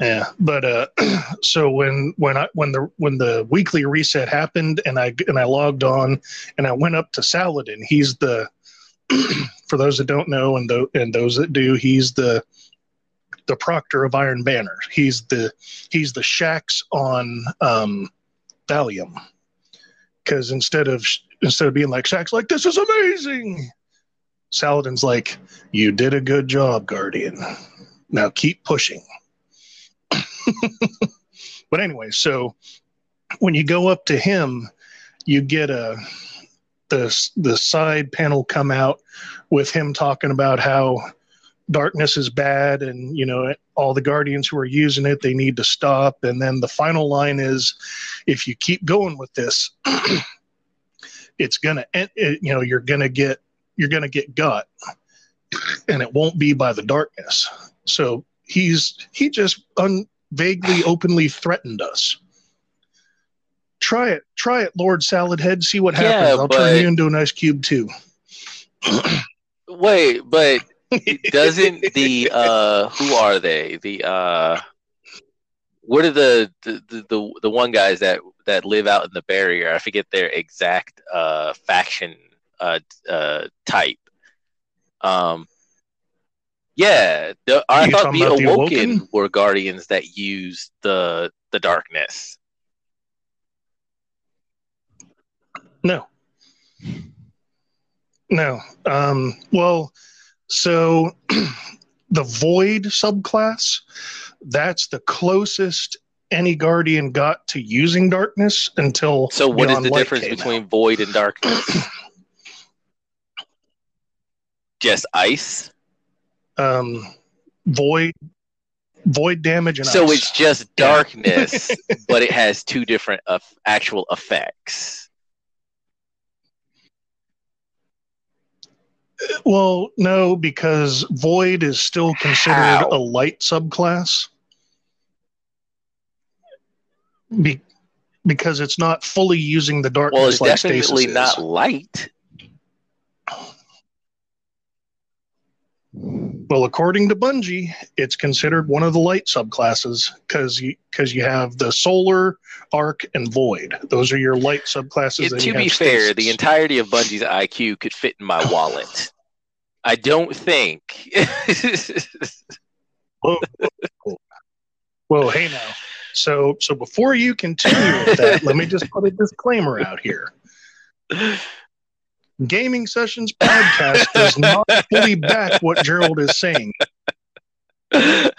Yeah, but uh, so when when I when the when the weekly reset happened and I and I logged on and I went up to Saladin. He's the for those that don't know and tho- and those that do, he's the the proctor of Iron Banner. He's the he's the Shaxx on um, Valium. Because instead of instead of being like Shaxx, like this is amazing, Saladin's like, you did a good job, Guardian. Now keep pushing. but anyway, so when you go up to him, you get a the the side panel come out with him talking about how darkness is bad and you know all the guardians who are using it they need to stop. And then the final line is if you keep going with this it's gonna it, you know you're gonna get you're gonna get got. And it won't be by the darkness. So he's he just un, vaguely openly threatened us try it try it lord salad head see what happens Yeah, i'll but- turn you into an ice cube too Wait, but doesn't the uh who are they? The uh what are the the, the the the one guys that that live out in the barrier? I forget their exact uh faction uh uh type. Um yeah, the, I thought the about the awoken, Awoken? were guardians that used the the darkness. No. No. Um, well, so the void subclass, that's the closest any guardian got to using darkness until So what is Beyond the Light difference between void and darkness? Just ice? Um, void void damage and So ice. it's just Yeah. darkness, but it has two different uh, actual effects. well, no, because void is still considered How? a light subclass. Be- because it's not fully using the darkness Well, it's like definitely not light. Well, according to Bungie, it's considered one of the light subclasses because you because you have the solar, arc, and void. Those are your light subclasses. It- to be fair, stasis. the entirety of Bungie's IQ could fit in my wallet. I don't think. Whoa. Whoa, hey now. So so before you continue with that, let me just put a disclaimer out here. Gaming Sessions podcast does not fully back what Gerald is saying.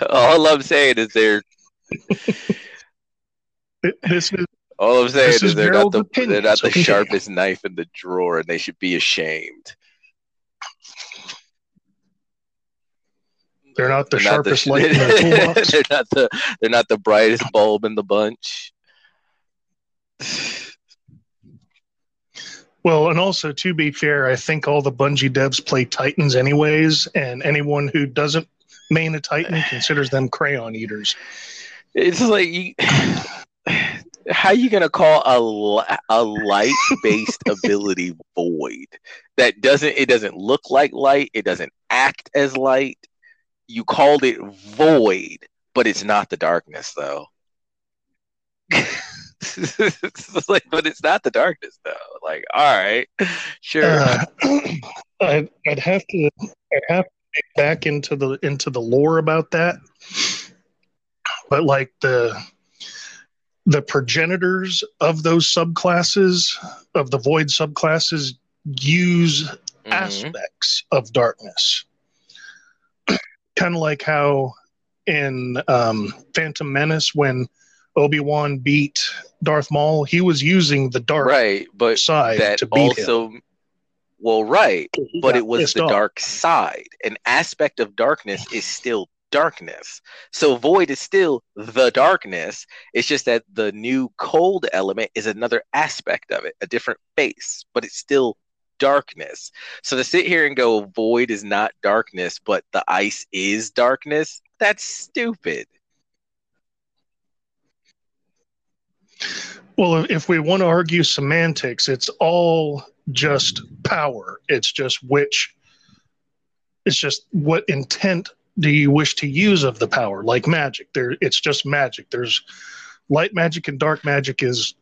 all I'm saying is they're This is all I'm saying is is they're not the opinion, they're not the sharpest knife in the drawer, and they should be ashamed. they're not the They're not sharpest light in the toolbox. they're not the they're not the brightest bulb in the bunch. Well, and also to be fair, I think all the Bungie devs play Titans anyways, and anyone who doesn't main a Titan considers them crayon eaters. It's like you, how you gonna call a a light based ability void that doesn't it doesn't look like light, it doesn't act as light. You called it void, but it's not the darkness though. Like, but it's not the darkness though. Like, all right, sure. Uh, I'd, I'd have to I'd have to get back into the into the lore about that. But like the the progenitors of those subclasses of the void subclasses use Mhm. aspects of darkness. kind of like how in um, Phantom Menace, when Obi Wan beat Darth Maul, he was using the dark Right, but side that to beat him. also, well, right. But it was the off. dark side. An aspect of darkness is still darkness. So void is still the darkness. It's just that the new cold element is another aspect of it, a different face, but it's still darkness. So to sit here and go void is not darkness, but the ice is darkness, that's stupid. Well, if we want to argue semantics, it's all just power. It's just which, it's just what intent do you wish to use of the power? Like magic, there, it's just magic. There's light magic and dark magic is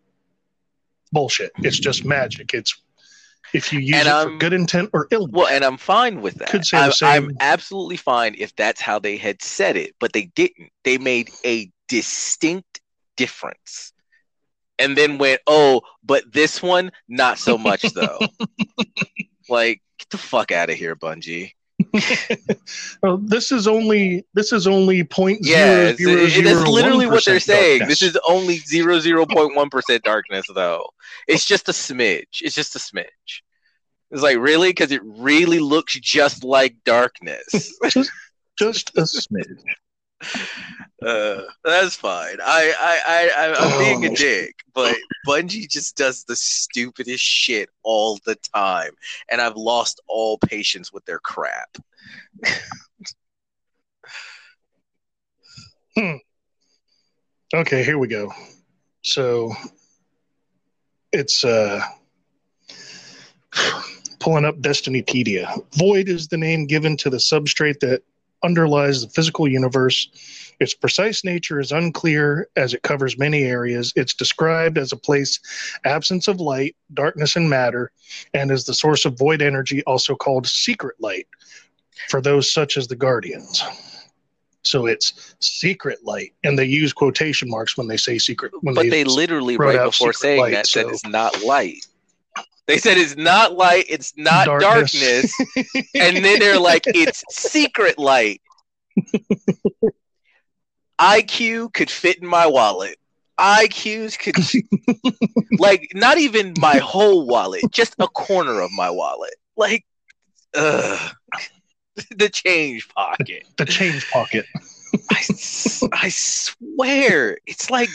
bullshit. It's just magic. It's if you use And it I'm- for um, good intent or ill. Well, and I'm fine with that. Could say I'm, same. I'm absolutely fine if that's how they had said it, but they didn't. They made a distinct difference. And then went, oh, but this one, not so much though. like, get the fuck out of here, Bungie. Well, this is only this is only point Yeah, zero it's, that's literally what they're saying. darkness. This is only zero zero point one percent darkness, though. It's just a smidge. It's just a smidge. It's like really because it really looks just like darkness. just just a smidge. Uh, that's fine. I I I I'm being a Oh. dick, but Bungie just does the stupidest shit all the time, and I've lost all patience with their crap. Okay, here we go. So it's uh pulling up Destinypedia. Void is the name given to the substrate that underlies the physical universe. Its precise nature is unclear as it covers many areas. It's described as a place absence of light, darkness, and matter, and is the source of void energy, also called secret light, for those such as the Guardians. So it's secret light, and they use quotation marks when they say secret. When But they literally right before saying light, that said so- it's not light. They said it's not light, it's not darkness, and then they're like, it's secret light. IQ could fit in my wallet. IQs could, like, not even my whole wallet, just a corner of my wallet. Like, ugh. the change pocket. the change pocket. I, I swear, it's like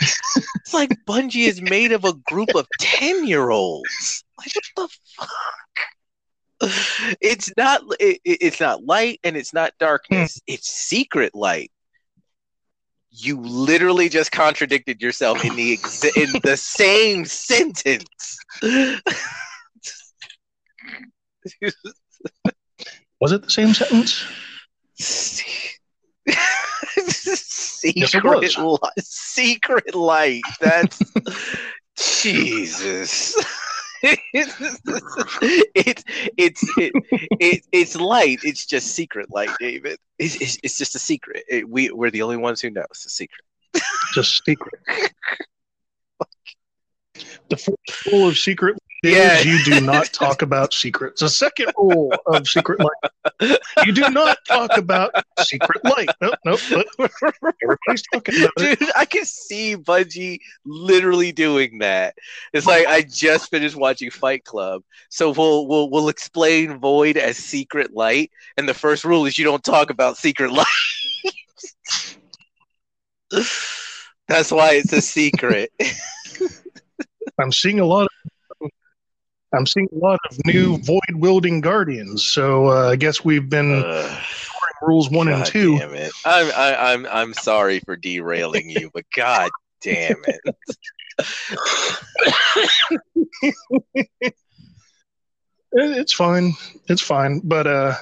it's like Bungie is made of a group of ten year olds. Like what the fuck? It's not. It, it- it's not light and it's not darkness. Hmm. It's secret light. You literally just contradicted yourself in the ex- in the same sentence. Was it the same sentence? secret was. li- secret light. That's Jesus. it's it's it's it, it, it's light. It's just secret light, David. It's, it's, it's just a secret. It, we we're the only ones who know. It's a secret. Just secret. the first rule of secret is Yeah. you do not talk about secrets. The second rule of secret light, you do not talk about secret light. Nope, nope. Everybody's talking about it. Dude, I can see Bungie literally doing that. It's like I just finished watching Fight Club, so we'll we'll we'll explain Void as secret light, and the first rule is you don't talk about secret light. That's why it's a secret. I'm seeing a lot of. I'm seeing a lot of new void wielding guardians, so uh, I guess we've been Ugh, rules one and two. Damn it! I'm I, I'm I'm sorry for derailing you, but God damn it! It- It's fine. It's fine. But uh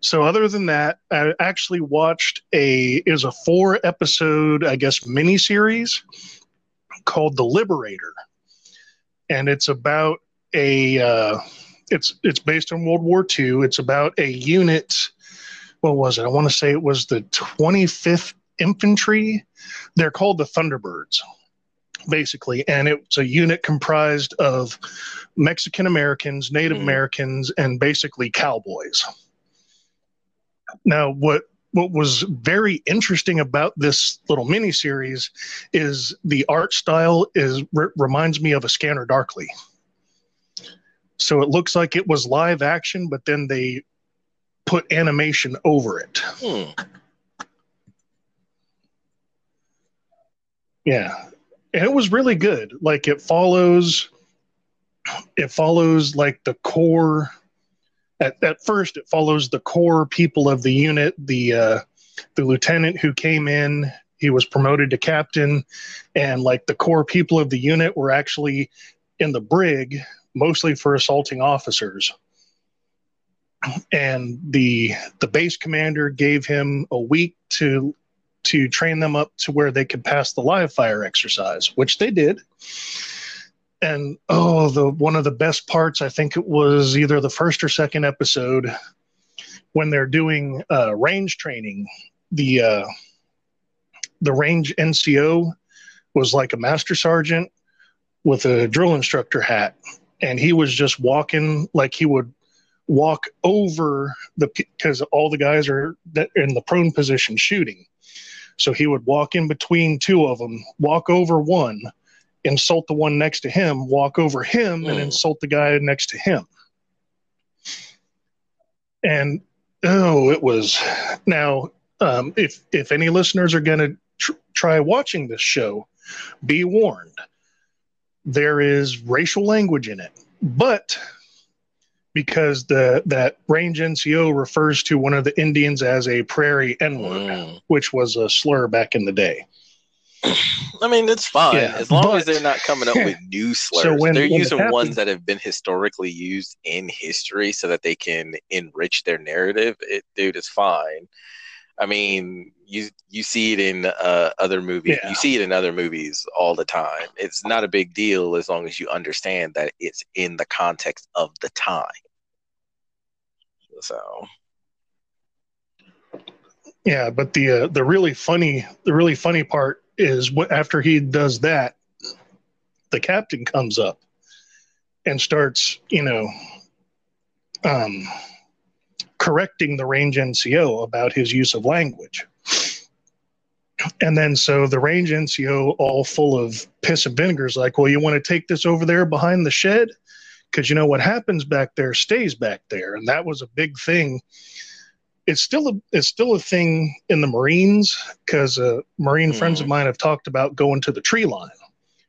so other than that, I actually watched a is a four episode, I guess, miniseries called The Liberator. And it's about a uh it's it's based on World War II. It's about a unit what was it? I want to say it was the 25th Infantry. They're called the Thunderbirds, basically. And it's a unit comprised of Mexican Americans, Native Mhm. Americans, and basically cowboys. Now, what what was very interesting about this little miniseries is the art style is re- reminds me of a Scanner Darkly. So it looks like it was live action, but then they put animation over it. Hmm. Yeah. And it was really good. Like it follows it follows like the core at, at first it follows the core people of the unit, the uh the lieutenant who came in, he was promoted to captain, and like the core people of the unit were actually in the brig, mostly for assaulting officers. And the the base commander gave him a week to to train them up to where they could pass the live fire exercise, which they did. And oh, the one of the best parts, I think it was either the first or second episode when they're doing uh, range training. The uh, the range NCO was like a master sergeant with a drill instructor hat, and he was just walking like he would walk over the because all the guys are in the prone position shooting so he would walk in between two of them, walk over one, insult the one next to him, walk over him, and Mm. insult the guy next to him. And oh, it was now. Um, if if any listeners are going to tr- try watching this show, be warned. There is racial language in it, but because the that range NCO refers to one of the Indians as a prairie N word, Mm. which was a slur back in the day. I mean, it's fine Yeah, as long as they're not coming up with new slurs. when- they're when using captain- ones that have been historically used in history so that they can enrich their narrative. It, dude, it's fine. I mean, you you see it in uh, other movies. Yeah. You see it in other movies all the time. It's not a big deal as long as you understand that it's in the context of the time. So, Yeah, but the uh, the really funny the really funny part is what after he does that, the captain comes up and starts, you know, um, correcting the range NCO about his use of language. And then so the range NCO, all full of piss and vinegar, is like, "Well, you want to take this over there behind the shed, because you know what happens back there stays back there." And that was a big thing it's still a it's still a thing in the Marines because uh, Marine friends of mine have talked about going to the tree line,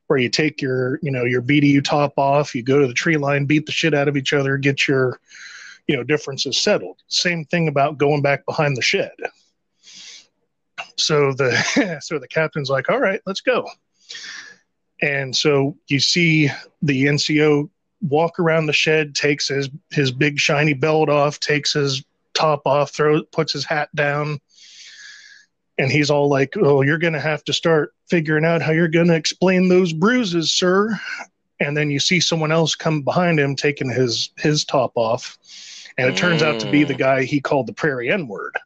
where you take your you know your BDU top off, you go to the tree line, beat the shit out of each other, get your you know differences settled. Same thing about going back behind the shed. So the so the captain's like, all right, let's go. And so you see the NCO walk around the shed, takes his his big shiny belt off, takes his top off, throws, puts his hat down, and he's all like, "Oh, you're going to have to start figuring out how you're going to explain those bruises, sir." And then you see someone else come behind him taking his his top off, and it turns out to be the Mm. guy he called the Prairie N word.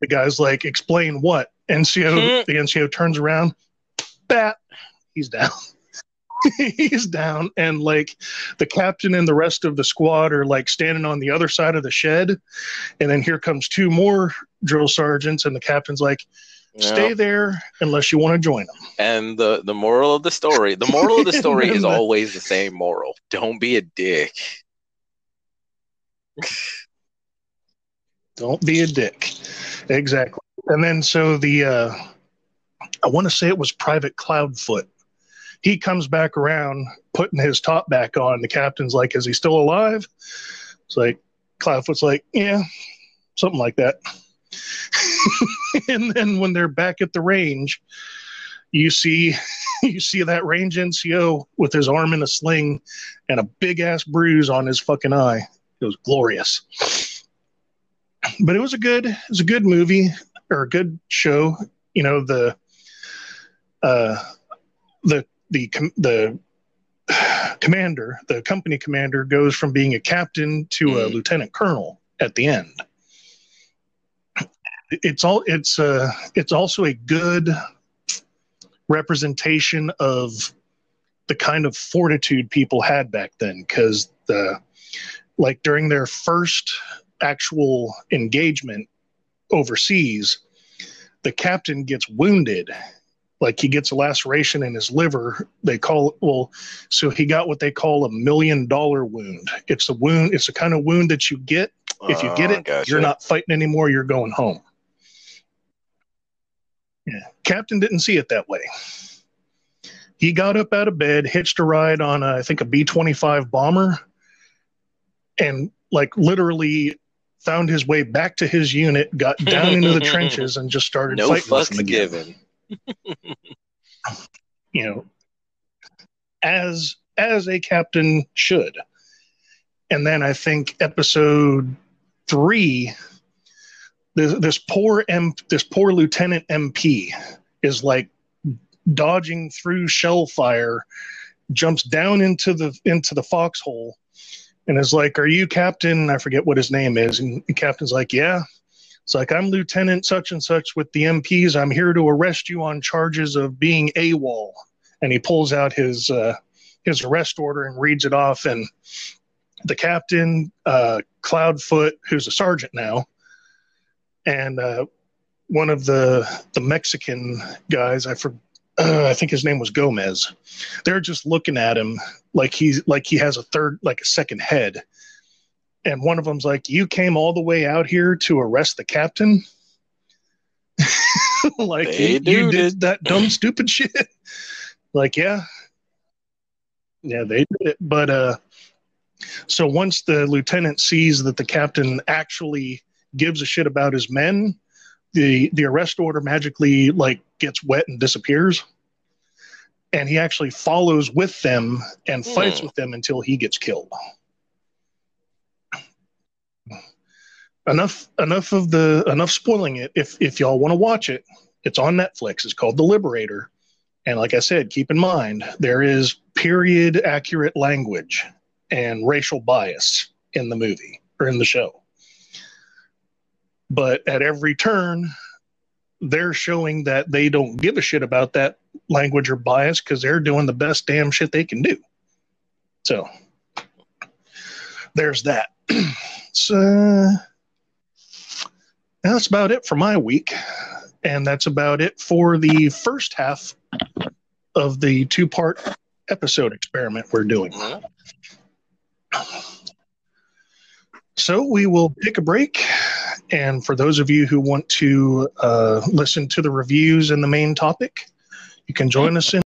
The guy's like, "Explain what?" NCO. the NCO turns around, bat, he's down. he's down and like the captain and the rest of the squad are like standing on the other side of the shed and then here comes two more drill sergeants and the captain's like stay know. there unless you want to join them And the the moral of the story, the moral of the story is the- always the same moral. Don't be a dick. don't be a dick exactly and then so the uh i want to say it was private Coldfoot he comes back around putting his top back on. The captain's like is he still alive? It's like Coldfoot's like yeah something like that. And then when they're back at the range you see you see that range nco with his arm in a sling and a big ass bruise on his fucking eye. It was glorious. But it was a good it was a good movie or a good show. You know the uh the the com- the commander the company commander goes from being a captain to a Mm. lieutenant colonel at the end it's all it's uh it's also a good representation of the kind of fortitude people had back then because the like during their first actual engagement overseas the captain gets wounded like he gets a laceration in his liver they call it well so he got what they call a million dollar wound. It's a wound it's a kind of wound that you get. If you get Uh, it gotcha. you're not fighting anymore you're going home. Yeah. Captain didn't see it that way. He got up out of bed hitched a ride on a, i think a b-25 bomber and like literally found his way back to his unit got down into the trenches and just started No fighting. with fucks them again given. you know as as a captain should. And then i think episode three this, this poor M, this poor lieutenant mp is like dodging through shell fire jumps down into the into the foxhole and is like are you captain? I forget what his name is. And the captain's like yeah it's like i'm lieutenant such and such with the mps i'm here to arrest you on charges of being awol. And he pulls out his uh, his arrest order and reads it off. And the captain uh, Coldfoot who's a sergeant now and uh, one of the the mexican guys i for uh, i think his name was gomez they're just looking at him like he's like he has a third like a second head and one of them's like, "You came all the way out here to arrest the captain." like They you, you did that dumb stupid shit. like yeah, yeah, they did it. But uh, so once the lieutenant sees that the captain actually gives a shit about his men, the the arrest order magically like gets wet and disappears. And he actually follows with them and fights Hmm. with them until he gets killed. Enough enough of the enough spoiling it. If if y'all want to watch it, it's on Netflix. It's called The Liberator. And like I said, keep in mind there is period accurate language and racial bias in the movie or in the show. But at every turn, they're showing that they don't give a shit about that language or bias because they're doing the best damn shit they can do. So there's that. so that's about it for my week. And that's about it for the first half of the two part episode experiment we're doing. So we will take a break. And for those of you who want to uh, listen to the reviews and the main topic, you can join us in.